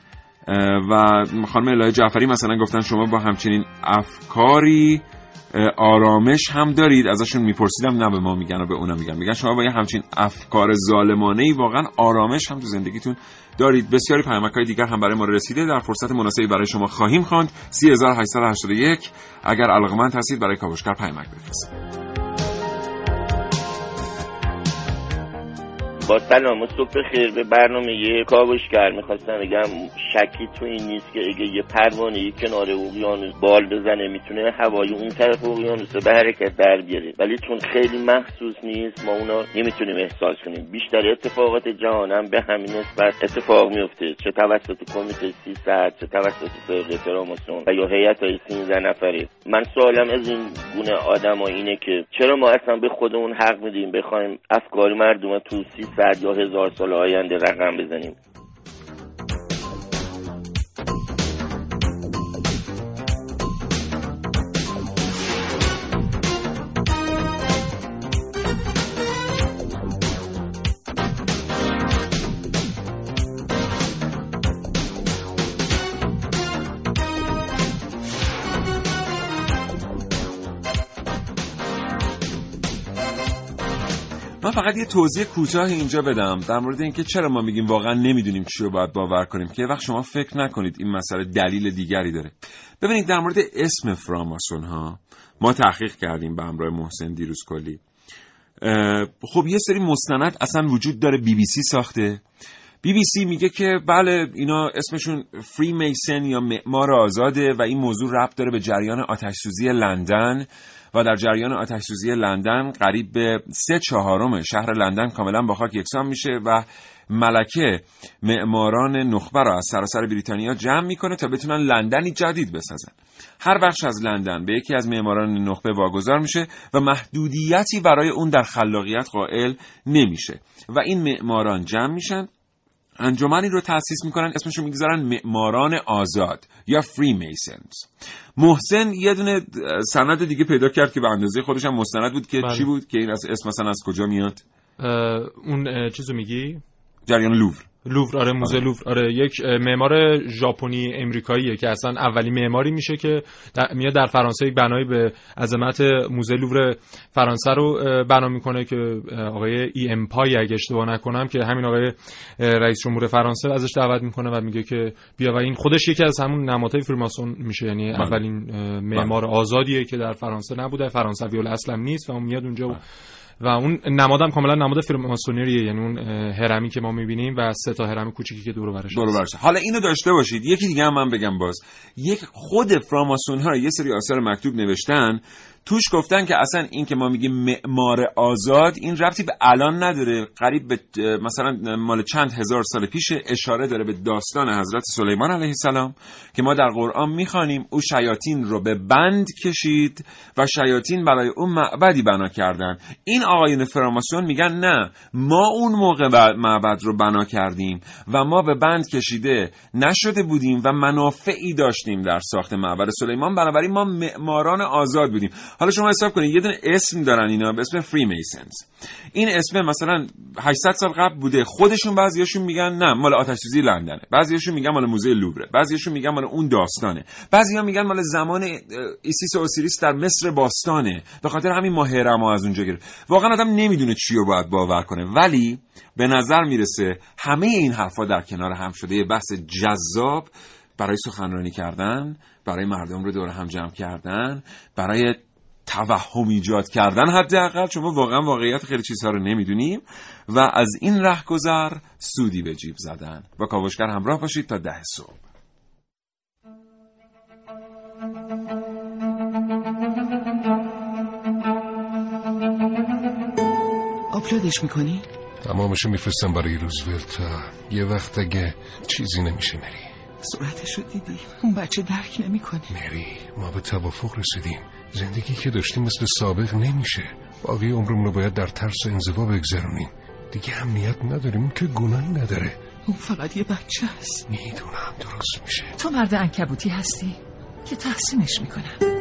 Speaker 2: و خانم الهه جعفری مثلا گفتن شما با همچنین افکاری آرامش هم دارید. ازشون میپرسیدم نه به ما میگن و به اونا میگن. میگن شما با یه همچین افکار ظالمانه ای واقعا آرامش هم تو زندگیتون دارید. بسیاری پیامک های دیگر هم برای ما رسیده. در فرصت مناسبی برای شما خواهیم خواند. 3881 اگر علاقمند هستید برای کاوشگر پیامک بفرستید.
Speaker 10: با سلام و صبح خیر به برنامه یه کاوشگر می‌خواستم بگم شکی تو این نیست که اگه یه پروانه کنار اقیانوس بال بزنه می‌تونه هوای اون طرف اقیانوس به حرکت در بیاره. ولی چون خیلی محسوس نیست ما اونا نمی‌تونیم احساس کنیم. بیشتر اتفاقات جهان به همین نسبت اتفاق میفته چه توسط کمیته 300 چه توسط فرقه تراماسون و یا هیئت های 13 نفره. من سوالم از این گونه آدم اینه که چرا ما اصلا به خودمون حق میدیم بخوایم افکار مردم تو 300 یا هزار سال آینده رقم بزنیم.
Speaker 2: فقط یه توضیح کوتاه اینجا بدم در مورد اینکه چرا ما میگیم واقعا نمی‌دونیم چی رو باید باور کنیم که وقت شما فکر نکنید این مسئله دلیل دیگری داره. ببینید در مورد اسم فراماسون ها ما تحقیق کردیم به همراه محسن دیروز کلی خب یه سری مستند اصلا وجود داره بی بی سی ساخته. بی بی سی میگه که بله اینا اسمشون فری میسن یا معمار آزاده و این موضوع ربط داره به جریان آتش سوزی لندن. و در جریان آتش سوزی لندن قریب به سه چهارم شهر لندن کاملا با خاک یکسان میشه و ملکه معماران نخبه را از سراسر بریتانیا جمع می‌کنه تا بتونن لندنی جدید بسازن. هر بخش از لندن به یکی از معماران نخبه واگذار میشه و محدودیتی برای اون در خلاقیت قائل نمیشه و این معماران جمع میشن انجمنی رو تأسیس می‌کنن اسمشو می‌گذارن معماران آزاد یا فری میسنز محسن یه دونه سند دیگه پیدا کرد که به اندازه خودش هم مستند بود که بله. چی بود؟ که این از اسم مثلا از کجا میاد؟
Speaker 4: اون چیزو میگی؟
Speaker 2: جریان لوور
Speaker 4: لوور آره موزه آره. لوور آره یک معمار ژاپنی امریکاییه که اصلا اولی معماری میشه که میاد در فرانسه یک بنایی به عظمت موزه لوور فرانسه رو بنا می‌کنه که آقای ای امپای اگه اشتباه نکنم که همین آقای رئیس جمهور فرانسه ازش دعوت می‌کنه و میگه که بیا و این خودش یکی از همون نمادهای فریماسون میشه یعنی بله. اولین معمار بله. آزادیه که در فرانسه نبوده فرانسوی اصلا نیست و اون میاد اونجا و اون نمادم کاملا نماد فرماسونریه یعنی اون هرمی که ما می‌بینیم و سه تا هرم کوچیکی که دور برش
Speaker 2: دور برش. حالا اینو داشته باشید. یکی دیگه هم من بگم باز. یک خود فراماسون ها یه سری آثار مکتوب نوشتن توش گفتن که اصلا این که ما میگیم معمار آزاد این ربطی به الان نداره. قریب به مثلا مال چند هزار سال پیش اشاره داره به داستان حضرت سلیمان علیه السلام که ما در قرآن می‌خوانیم او شیاطین رو به بند کشید و شیاطین برای اون معبدی بنا کردن. این آقایون فراماسیون میگن نه ما اون موقع معبد رو بنا کردیم و ما به بند کشیده نشده بودیم و منافعی داشتیم در ساخت معبد سلیمان. بنابراین ما معماران آزاد بودیم. حالا شما حساب کنید یه دونه اسم دارن اینا به اسم فری میسنز این اسم مثلا 800 سال قبل بوده خودشون بعضیاشون میگن نه مال آتش سوزی لندنه. بعضیاشون میگن مال موزه لووره. بعضیاشون میگن مال اون داستانه. بعضیا میگن مال زمان ایسیس اوسیریس در مصر باستانه. به خاطر همین ماه هرم از اونجا گرفت. واقعا آدم نمی‌دونه چی رو باید باور کنه. ولی به نظر می‌رسه همه این حرفا در کنار هم شده. یه بحث جذاب برای سخنرانی کردن برای مردم رو دور هم جمع کردن برای توهم ایجاد کردن حداقل. چون ما واقعا واقعیت خیلی چیزها رو نمی‌دونیم. و از این رهگذر سودی به جیب زدن. با کاوشگر همراه باشید تا ده صبح.
Speaker 11: آپلودش می‌کنی؟
Speaker 1: تمامشو میفرستم برای روزولت. یه وقت اگه چیزی نمیشه مری.
Speaker 11: صورتش رو دیدی. اون بچه درک نمی‌کنه.
Speaker 1: مری ما به توافق رسیدیم. زندگی که داشتیم مثل سابق نمیشه. باقی عمرمون رو باید در ترس و انزوا بگذرونیم. دیگه امنیت نداریم که گناهی نداره.
Speaker 11: اون فقط یه بچه هست
Speaker 1: می‌دونم درست میشه.
Speaker 11: تو مرد انکبوتی هستی که تحسینش می‌کنم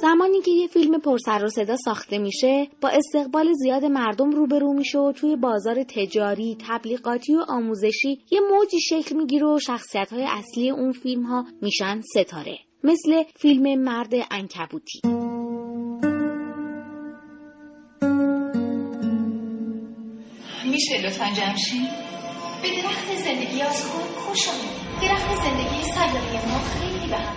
Speaker 12: زمانی که یه فیلم پرسر و صدا ساخته میشه با استقبال زیاد مردم روبرو میشه و توی بازار تجاری، تبلیغاتی و آموزشی یه موجی شکل می‌گیره و شخصیت های اصلی اون فیلم ها میشن ستاره. مثل فیلم مرد انکبوتی
Speaker 11: میشه لطفا جمشید به درخت زندگی از خود خوش آمدید درخت زندگی سیاره ما خیلی به هم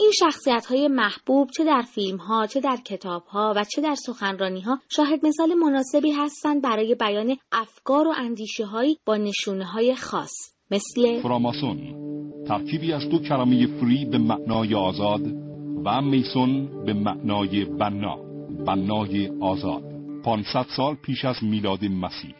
Speaker 12: این شخصیت های محبوب چه در فیلم ها چه در کتاب ها و چه در سخنرانی ها شاهد مثال مناسبی هستند برای بیان افکار و اندیشه هایی با نشونه های خاص مثل
Speaker 13: فراماسون. ترکیبی از دو کلمه فری به معنای آزاد و میسون به معنای بنا بنای آزاد. 500 سال پیش از میلاد مسیح.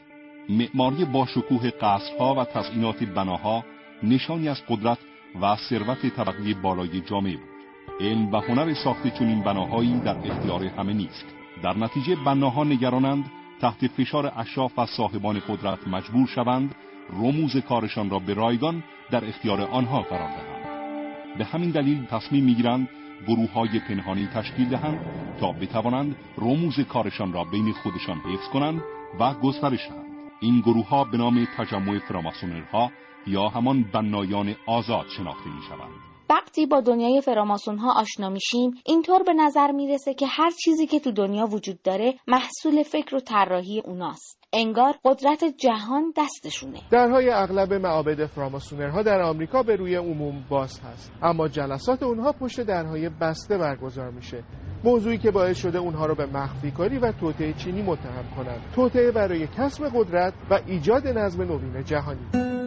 Speaker 13: معماری با شکوه قصرها و تزئینات بناها نشانی از قدرت و ثروت طبقه بالای جامعه بود. علم و هنر ساخت چنین بناهایی در اختیار همه نیست. در نتیجه بناها نگرانند تحت فشار اشراف و صاحبان قدرت مجبور شوند رموز کارشان را به رایگان در اختیار آنها قرار دهند به همین دلیل تصمیم می‌گیرند گروه های پنهانی تشکیل دهند تا بتوانند رموز کارشان را بین خودشان حفظ کنند و گسترش دهند این گروه ها به نام تجمع فراماسونرها یا همان بنایان آزاد شناخته می شوند.
Speaker 12: وقتی با دنیای فراماسون ها آشنا میشیم اینطور به نظر می‌رسه که هر چیزی که تو دنیا وجود داره محصول فکر و طراحی اوناست. انگار قدرت جهان دستشونه.
Speaker 14: درهای اغلب معابد فراماسونرها در آمریکا به روی عموم باز هست. اما جلسات اونها پشت درهای بسته برگزار میشه. موضوعی که باعث شده اونها رو به مخفی کاری و توطعه چینی متهم کنند. توطعه برای کسب قدرت و ایجاد نظم نوین جهانی.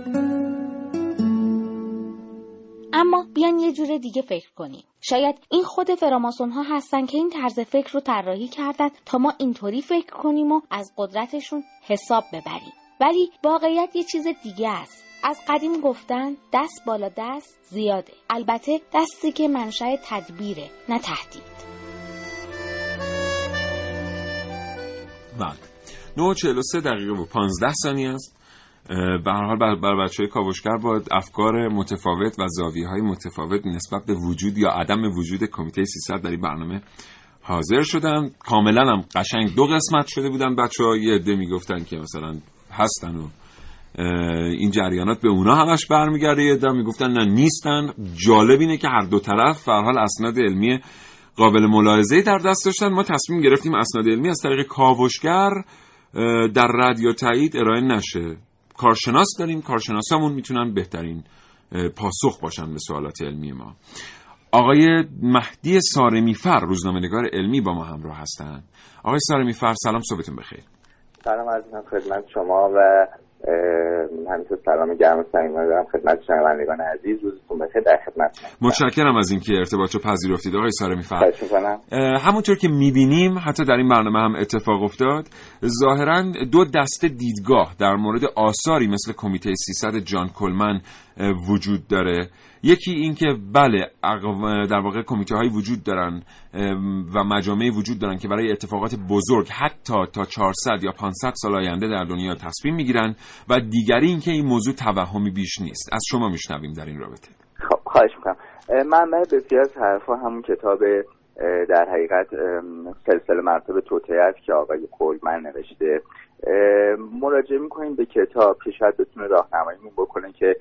Speaker 12: اما بیان یه جور دیگه فکر کنیم. شاید این خود فراماسون ها هستن که این طرز فکر رو طراحی کردن تا ما اینطوری فکر کنیم و از قدرتشون حساب ببریم. ولی واقعیت یه چیز دیگه است. از قدیم گفتن دست بالا دست زیاده. البته دستی که منشأ تدبیره نه تهدید.
Speaker 2: بله. 9:43 دقیقه و 15 ثانیه است. به هر حال بر بچه های کاوشگر با افکار متفاوت و زاویه های متفاوت نسبت به وجود یا عدم وجود کمیته 300 در این برنامه حاضر شدن کاملا هم قشنگ دو قسمت شده بودن بچه ها یه عده می‌گفتن که مثلا هستن و این جریانات به اونا همش برمیگرده. یه عده می‌گفتن نه نیستن. جالب اینه که هر دو طرف به اسناد علمی قابل ملاحظه در دست داشتن. ما تصمیم گرفتیم اسناد علمی از طریق کاوشگر در رادیو تایید ارائه نشه. کارشناس داریم. کارشناسامون می‌تونن بهترین پاسخ باشن به سوالات علمی ما. آقای مهدی سارمیفر روزنامه‌نگار علمی با ما همراه هستن. آقای سارمیفر سلام صبحتون بخیر.
Speaker 15: سلام عزیزم خدمت شما و همینطور سلام گرم و صمیمی دارم خدمت شنوندگان عزیز. روزتون بخیر در خدمت
Speaker 2: متشکرم از اینکه ارتباط رو پذیرفتید. آقای سارمی فر همونطور که می‌بینیم حتی در این برنامه هم اتفاق افتاد ظاهرا دو دسته دیدگاه در مورد آثاری مثل کمیته 300 جان کلمن وجود داره. یکی این که بله در واقع کمیته هایی وجود دارن و مجامعی وجود دارن که برای اتفاقات بزرگ حتی تا 400 یا 500 سال آینده در دنیا تصمیم می‌گیرن و دیگری این که این موضوع توهمی بیش نیست. از شما میشنویم در این رابطه.
Speaker 15: خب خواهش می‌کنم. منبع بسیار از حرفا همون کتاب در حقیقت سلسله مرتب توطعه که آقای کولمن نوشته. مراجعه می‌کنیم به کتاب که شاید بتونه راهنماییمون بکنه که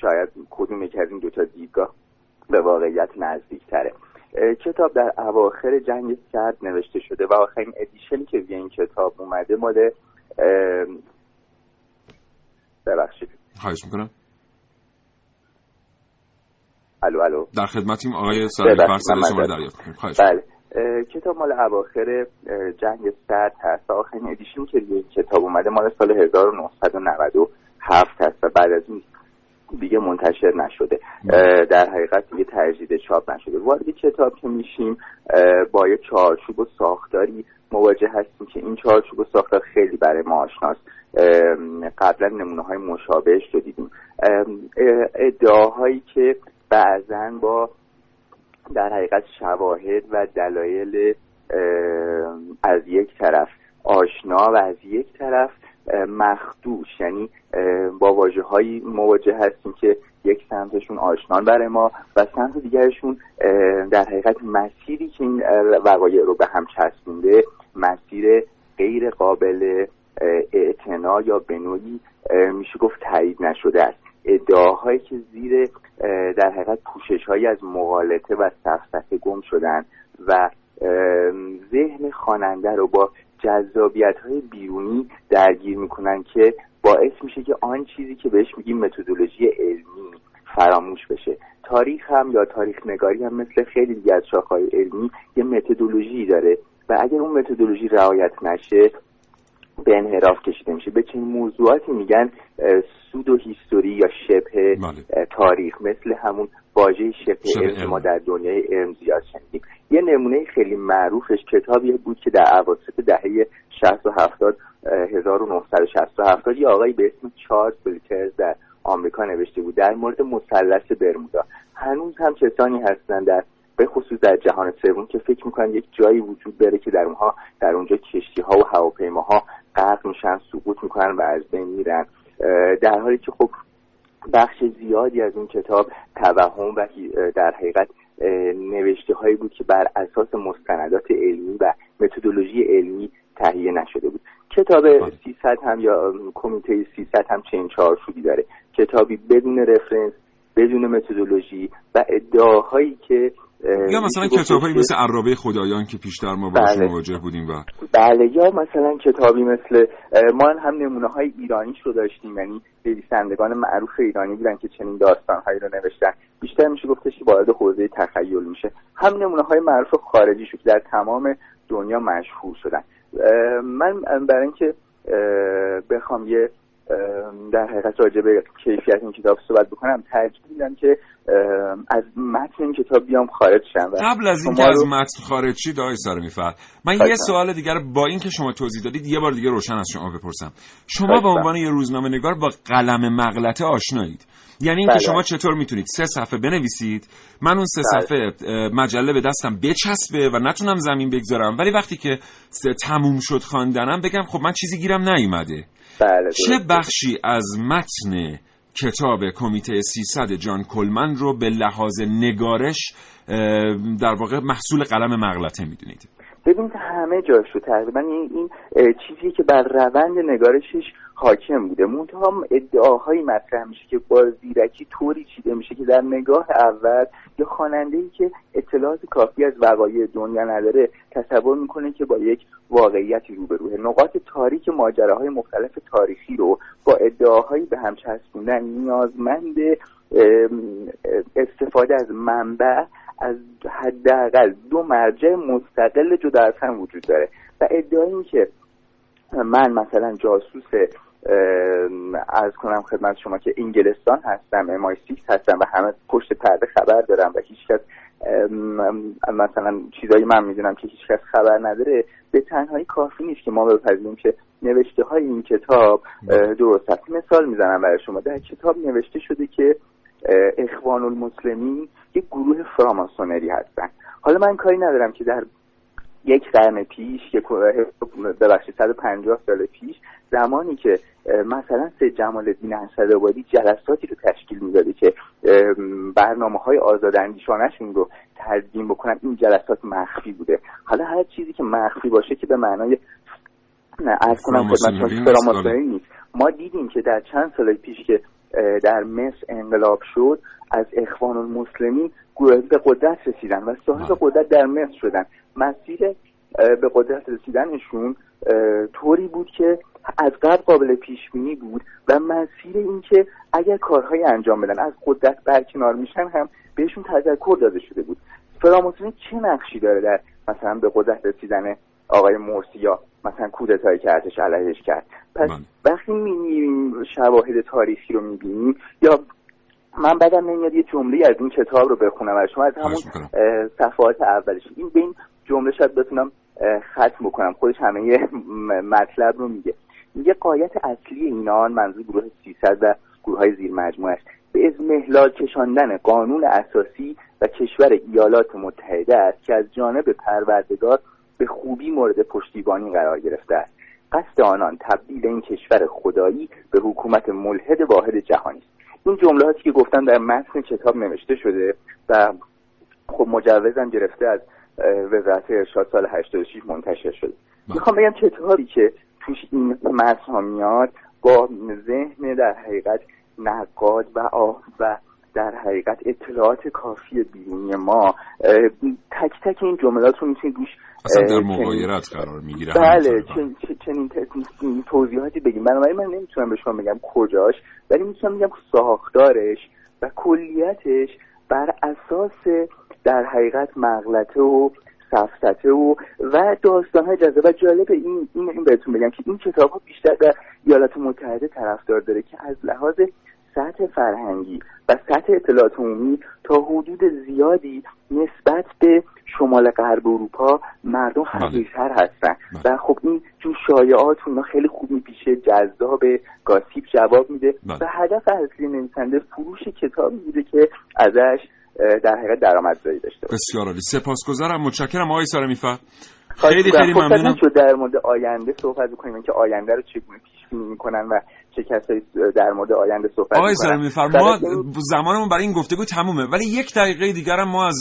Speaker 15: شاید کدوم یک از این دوتا دیدگاه به واقعیت نزدیک تره کتاب در اواخر جنگ سرد نوشته شده و آخرین ادیشنی که این کتاب اومده مال ببخشید.
Speaker 2: خواهش می‌کنم.
Speaker 15: الو الو.
Speaker 2: در خدمتیم آقای سالی فرسل شما دریافت
Speaker 15: بله. کتاب مال اواخر جنگ سرد هست. آخرین ادیشنی که روی کتاب اومده مال سال 1997 هست و بعد از این دیگه منتشر نشده. در حقیقت دیگه تجدید چاپ نشده. وارد کتاب که میشیم با یه چارچوب و ساختاری مواجه هستیم که این چارچوب و ساختار خیلی برای ما آشناست. قبلا نمونه های مشابهش رو دیدیم. ادعاهایی که بعضا با در حقیقت شواهد و دلایل از یک طرف آشنا و از یک طرف مخدوش. یعنی با واجه هایی مواجه هستیم که یک سمتشون آشنان برای ما و سمت دیگرشون در حقیقت مسیری که این وقایع رو به هم چسبونده مسیر غیر قابل اعتنا یا به نوعی میشه گفت تایید نشده است. ادعاهایی که زیر در حقیقت پوشش هایی از مغالطه و سفسطه گم شدن و ذهن خواننده رو با جذابیت های بیرونی درگیر می‌کنن که باعث میشه که آن چیزی که بهش میگیم متدولوژی علمی فراموش بشه. تاریخ هم یا تاریخ نگاری هم مثل خیلی دیگه از شاخهای علمی یه متدولوژی داره و اگر اون متدولوژی رعایت نشه به انحراف کشیده میشه. به چنین موضوعاتی میگن سود و هیستوری یا شبه بله. تاریخ. مثل همون واژه شبه علم ما در دنیای علم زیاد شنیدیم. یه نمونه خیلی معروفش کتابی بود که در اواسط دهه 60 و 70 1960 و 70 یه آقایی به اسم چارلز بلیترز در آمریکا نوشته بود در مورد مثلث برمودا. هنوز هم کسانی هستن در به خصوص در جهان سوم که فکر می‌کنن یک جایی وجود داره که در اونها در اونجا کشتی ها و هواپیماها غرق میشن سقوط می‌کنن و از بین میرن. در حالی که خب بخش زیادی از اون کتاب توهم و در حقیقت نوشته هایی بود که بر اساس مستندات علمی و متدولوژی علمی تهیه نشده بود. کتاب 300 هم یا کمیته 300 هم چنین چارچوبی داره. کتابی بدون رفرنس بدون متدولوژی و ادعاهایی که
Speaker 2: یا مثلا کتابهایی مثل عرابه خدایان که پیشتر ما باش بله. مواجه بودیم و
Speaker 15: بله یا مثلا کتابی مثل ما هم نمونه های ایرانی رو داشتیم یعنی نویسندگان معروف ایرانی بودن که چنین داستانهایی رو نوشتن. بیشتر میشه گفتش که وارد حوزه تخیل میشه. هم نمونه های معروف خارجی شد که در تمام دنیا مشهور شدن. من برای اینکه بخوام یه در حقیقت راجع به کیفیت این کتاب صحبت بکنم ترجیح میدم که از متن این کتاب بیام خارج شم
Speaker 2: قبل از اینکه رو... از متن خارج شی دای سر میفرد من یه سوال دیگر با اینکه شما توضیح دادید یه بار دیگه روشن از شما بپرسم. شما به عنوان یه روزنامه نگار با قلم مغلطه آشنایید. یعنی اینکه بله. شما چطور می‌تونید سه صفحه بنویسید من اون سه بله. صفحه مجله به دستم بچسبه و نتونم زمین بگذارم ولی وقتی که تموم شد خواندنم بگم خب من چیزی گیرم نیومده
Speaker 15: بله
Speaker 2: چه بخشی از متن کتاب کمیته 300 جان کلمن رو به لحاظ نگارش در واقع محصول قلم مغلطه می‌دونید
Speaker 15: ببینید همه جاش رو تقریبا این, این چیزی که بر روند نگارشش حاکم بوده. منتها ادعاهایی مطرح میشه که با زیرکی طوری چیده میشه که در نگاه اول یا خواننده ای که اطلاعات کافی از وقایع دنیا نداره تصور می‌کنه که با یک واقعیتی روبروه. نقاط تاریک ماجراهای مختلف تاریخی رو با ادعاهایی به هم چسبوندن نیازمند استفاده از منبع از حداقل دو مرجع مستقل جدا از هم وجود داره. و ادعایی که من مثلا جاسوس از کنم خدمت شما که انگلستان هستم امای سیکس هستم و همه پشت پرده خبر دارم و هیچکس مثلا چیزایی من می‌دونم که هیچکس خبر نداره به تنهایی کافی نیست که ما بپذیریم که نوشته های این کتاب درست هست مثال می‌زنم برای شما. در کتاب نوشته شده که اخوان المسلمین یک گروه فراماسونری هستن. حالا من کاری ندارم که در یک قرن پیش یک ببخشید 150 سال پیش زمانی که مثلا سه جمال الدین اسدآبادی جلساتی رو تشکیل می‌داده که برنامه های آزاداندیشانشون رو تدوین بکنن این جلسات مخفی بوده. حالا هر چیزی که مخفی باشه که به معنای از کنم خدمت نیست ما دیدیم که در چند سال پیش که در مصر انقلاب شد از اخوان المسلمین به قدرت رسیدن و صاحب قدرت در مصر شدن. مسیر به قدرت رسیدنشون طوری بود که از قبل قابل پیش بینی بود و مسیر اینکه اگر کارهای انجام بدن از قدرت برکنار میشن هم بهشون تذکر داده شده بود. فراموسونی چه نقشی داره در مثلا به قدرت رسیدن آقای مرسی یا مثلا کودتایی که ارتش علیهش کرد؟ پس بله. وقتی می‌بینیم شواهد تاریخی رو می‌بینیم یا من بعدم نمیاد یه جمله از این کتاب رو بخونم. و شما از همون صفحات اولش این به این جمله شاید بتونم ختم بکنم. خودش همه مطلب رو میگه. میگه قایت اصلی اینان منظور گروه 300 و گروه های زیر مجموعه است به از محلال کشاندن قانون اساسی و کشور ایالات متحده است که از جانب پروردگار به خوبی مورد پشتیبانی قرار گرفته است. قصد آنان تبدیل این کشور خدایی به حکومت ملحد واحد جهانی است. این جملاتی که گفتم در متن کتاب نوشته شده و خب مجوزم گرفته از وزارت ارشاد سال 86 منتشر شده. بله. می‌خوام بگم کتابی که توش این متن میاد با ذهن در حقیقت نقاد و آه و در حقیقت اطلاعات کافی بیرونی ما تک تک این جملات رو می‌تونید روش
Speaker 2: اصلا در مغایرت قرار می‌گیره
Speaker 15: بله چنین توضیحاتی بگیم. بنابراین من نمی‌تونم به شما بگم کجاش. ولی می‌تونم بگم ساختارش و کلیتش بر اساس در حقیقت مغلطه و سفسته و و داستان های جذاب. و جالب این این, این بهتون بگم که این کتاب ها بیشتر در ایالات متحده طرفدار داره که از لحاظ سطح فرهنگی و سطح اطلاعات عمومی تا حدود زیادی نسبت به شمال غرب اروپا مردم
Speaker 2: بله.
Speaker 15: حقیقتر هستن. و خب این جور شایعات اونا خیلی خوب میپیشه جذاب گاسیب جواب میده.
Speaker 2: بله.
Speaker 15: و هدف اصلی نویسنده فروش کتابی بوده که ازش در حقیقت درآمدزایی داشته باشه.
Speaker 2: بسیار عالی. سپاسگزارم. متشکرم آقای سارمی فر
Speaker 15: خیلی
Speaker 2: خیلی ممنونم.
Speaker 15: در مورد آینده صحبت بکنیم. که آینده رو چگونه پیش بینی می‌کنن و چه کسایی در مورد آینده صحبت
Speaker 2: آقای فر ما زمانمون برای این گفتگو تمومه. ولی یک دقیقه دیگر هم ما از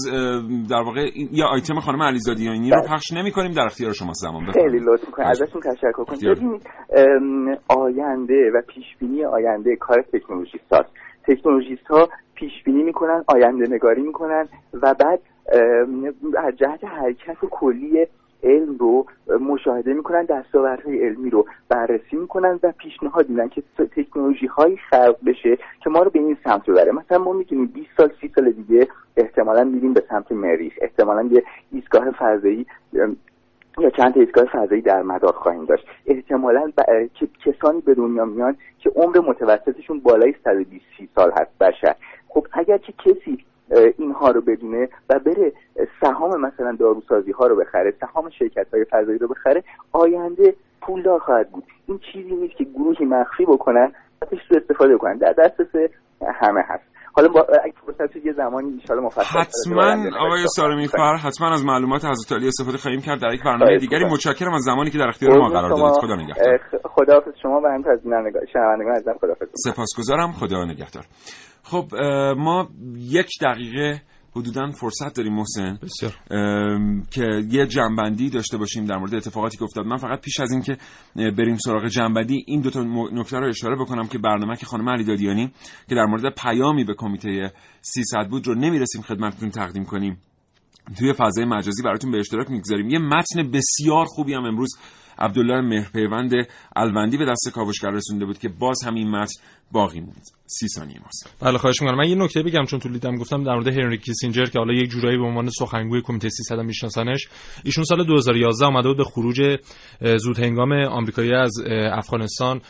Speaker 2: در واقع یا آیتم خانم علیزادیانی رو پخش نمی کنیم در اختیار شما زمان.
Speaker 15: خیلی
Speaker 2: بفرمایید.
Speaker 15: لطف می‌کنم. ازشون تشکر کنم. ببینید آینده و پیش بینی آینده کار تکنولوژیست هاست. تکنولوژیست ها پیش بینی می‌کنن آینده نگاری می‌کنن و بعد از جهت حرکت کلی علم رو مشاهده می‌کنن دستاوردهای علمی رو بررسی می‌کنن و پیشنهاد میدن که تکنولوژی هایی خلق بشه که ما رو به این سمت ببره. مثلا ما می‌دونیم 20 سال 30 سال دیگه احتمالا میریم به سمت مریخ. احتمالا یه ایستگاه فضایی یا چند تا ایستگاه فضایی در مدار خواهیم داشت. احتمالا ب... کسانی به دنیا میان که عمر متوسطشون بالای 120 سال هست بشر. خب اگر که کسی اینها رو بدونه و بره سهام مثلا داروسازی ها رو بخره سهام شرکت های فضایی رو بخره آینده پولدار خواهد بود. این چیزی نیست که گروهی مخفی بکنن ازش رو استفاده کنن در دسترس همه هست. حالا با اگه فرصت یه زمانی ان مفصل
Speaker 2: حتما آقای سارمی فر حتما از معلومات حضرت علی استفاده خواهیم کرد. در یک برنامه دیگری. متشکرم از زمانی که در اختیار ما قرار دادید. خدا نگهدار.
Speaker 15: خداحافظ شما و همینطور از شنوندگان عزیزم خداحافظ.
Speaker 2: سپاسگزارم. خدا نگهدار. خب ما یک دقیقه حدودا فرصت داریم محسن. ام، که یه جنبندی داشته باشیم در مورد اتفاقاتی که افتاد. من فقط پیش از اینکه بریم سراغ جنبندی این دو تا م- نکته رو اشاره بکنم که برنامه که خانم علی دادیانی که در مورد پیامی به کمیته 300 بود رو نمی‌رسیم خدمتتون تقدیم کنیم. توی فضای مجازی براتون به اشتراک می‌گذاریم. یه متن بسیار خوبی هم امروز عبدالله مهرپیوند الوندی به دست کاوشگر رسونده بود که باز همین متن باقی موند. سی ثانیه ماست.
Speaker 4: بله خواهش می‌کنم. من یه نکته بگم چون تو لیدم گفتم در مورد هنری کیسینجر که حالا یک جورایی به عنوان سخنگوی کمیته 300 هم میشناسنش ایشون سال 2011 اومده بود به خروج زود هنگام آمریکایی از افغانستان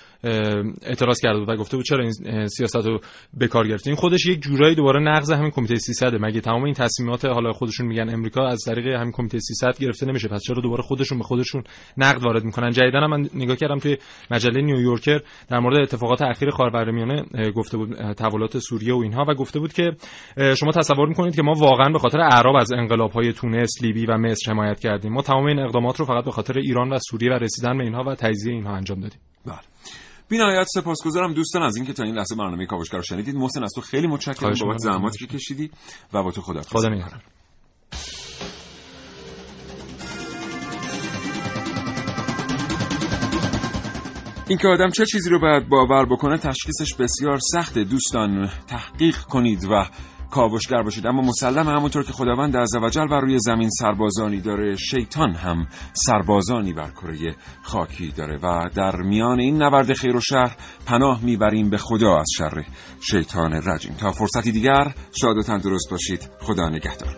Speaker 4: اعتراض کرده بود و گفته بود چرا این سیاست رو به کار گرفتین خودش یک جورایی دوباره نقض همین کمیته 300 مگه تمام این تصمیمات حالا خودشون میگن امریکا از طریق همین کمیته 300 گرفته نمیشه؟ پس چرا دوباره خودشون به خودشون نقد وارد می‌کنن؟ جدیدا من نگاه کردم توی مجله نیویورکر در مورد اتفاقات اخیر خاورمیانه اه، گفته بود تحولات سوریه و اینها و گفته بود که شما تصور می‌کنید که ما واقعا به خاطر اعراب از انقلاب‌های تونس، لیبی و مصر حمایت کردیم. ما تمام این اقدامات رو فقط به خاطر ایران و سوریه و رسیدن به اینها و تجزیه اینها انجام دادیم.
Speaker 2: بله. بینهایت سپاسگزارم دوستان از اینکه تا این لحظه برنامه کاوشگر رو شنیدید. محسن از تو خیلی متشکرم بابت. زحماتی که کشیدی و با تو خدا
Speaker 4: خدا
Speaker 2: اینکه آدم چه چیزی رو باید باور بکنه تشخیصش بسیار سخته. دوستان تحقیق کنید و کاوشگر باشید. اما مسلم همونطور که خداوند عزوجل بر روی زمین سربازانی داره شیطان هم سربازانی بر کره خاکی داره. و در میان این نبرد خیر و شر پناه می‌بریم به خدا از شر شیطان رجیم. تا فرصتی دیگر شاد و تندرست باشید. خدا نگهدار.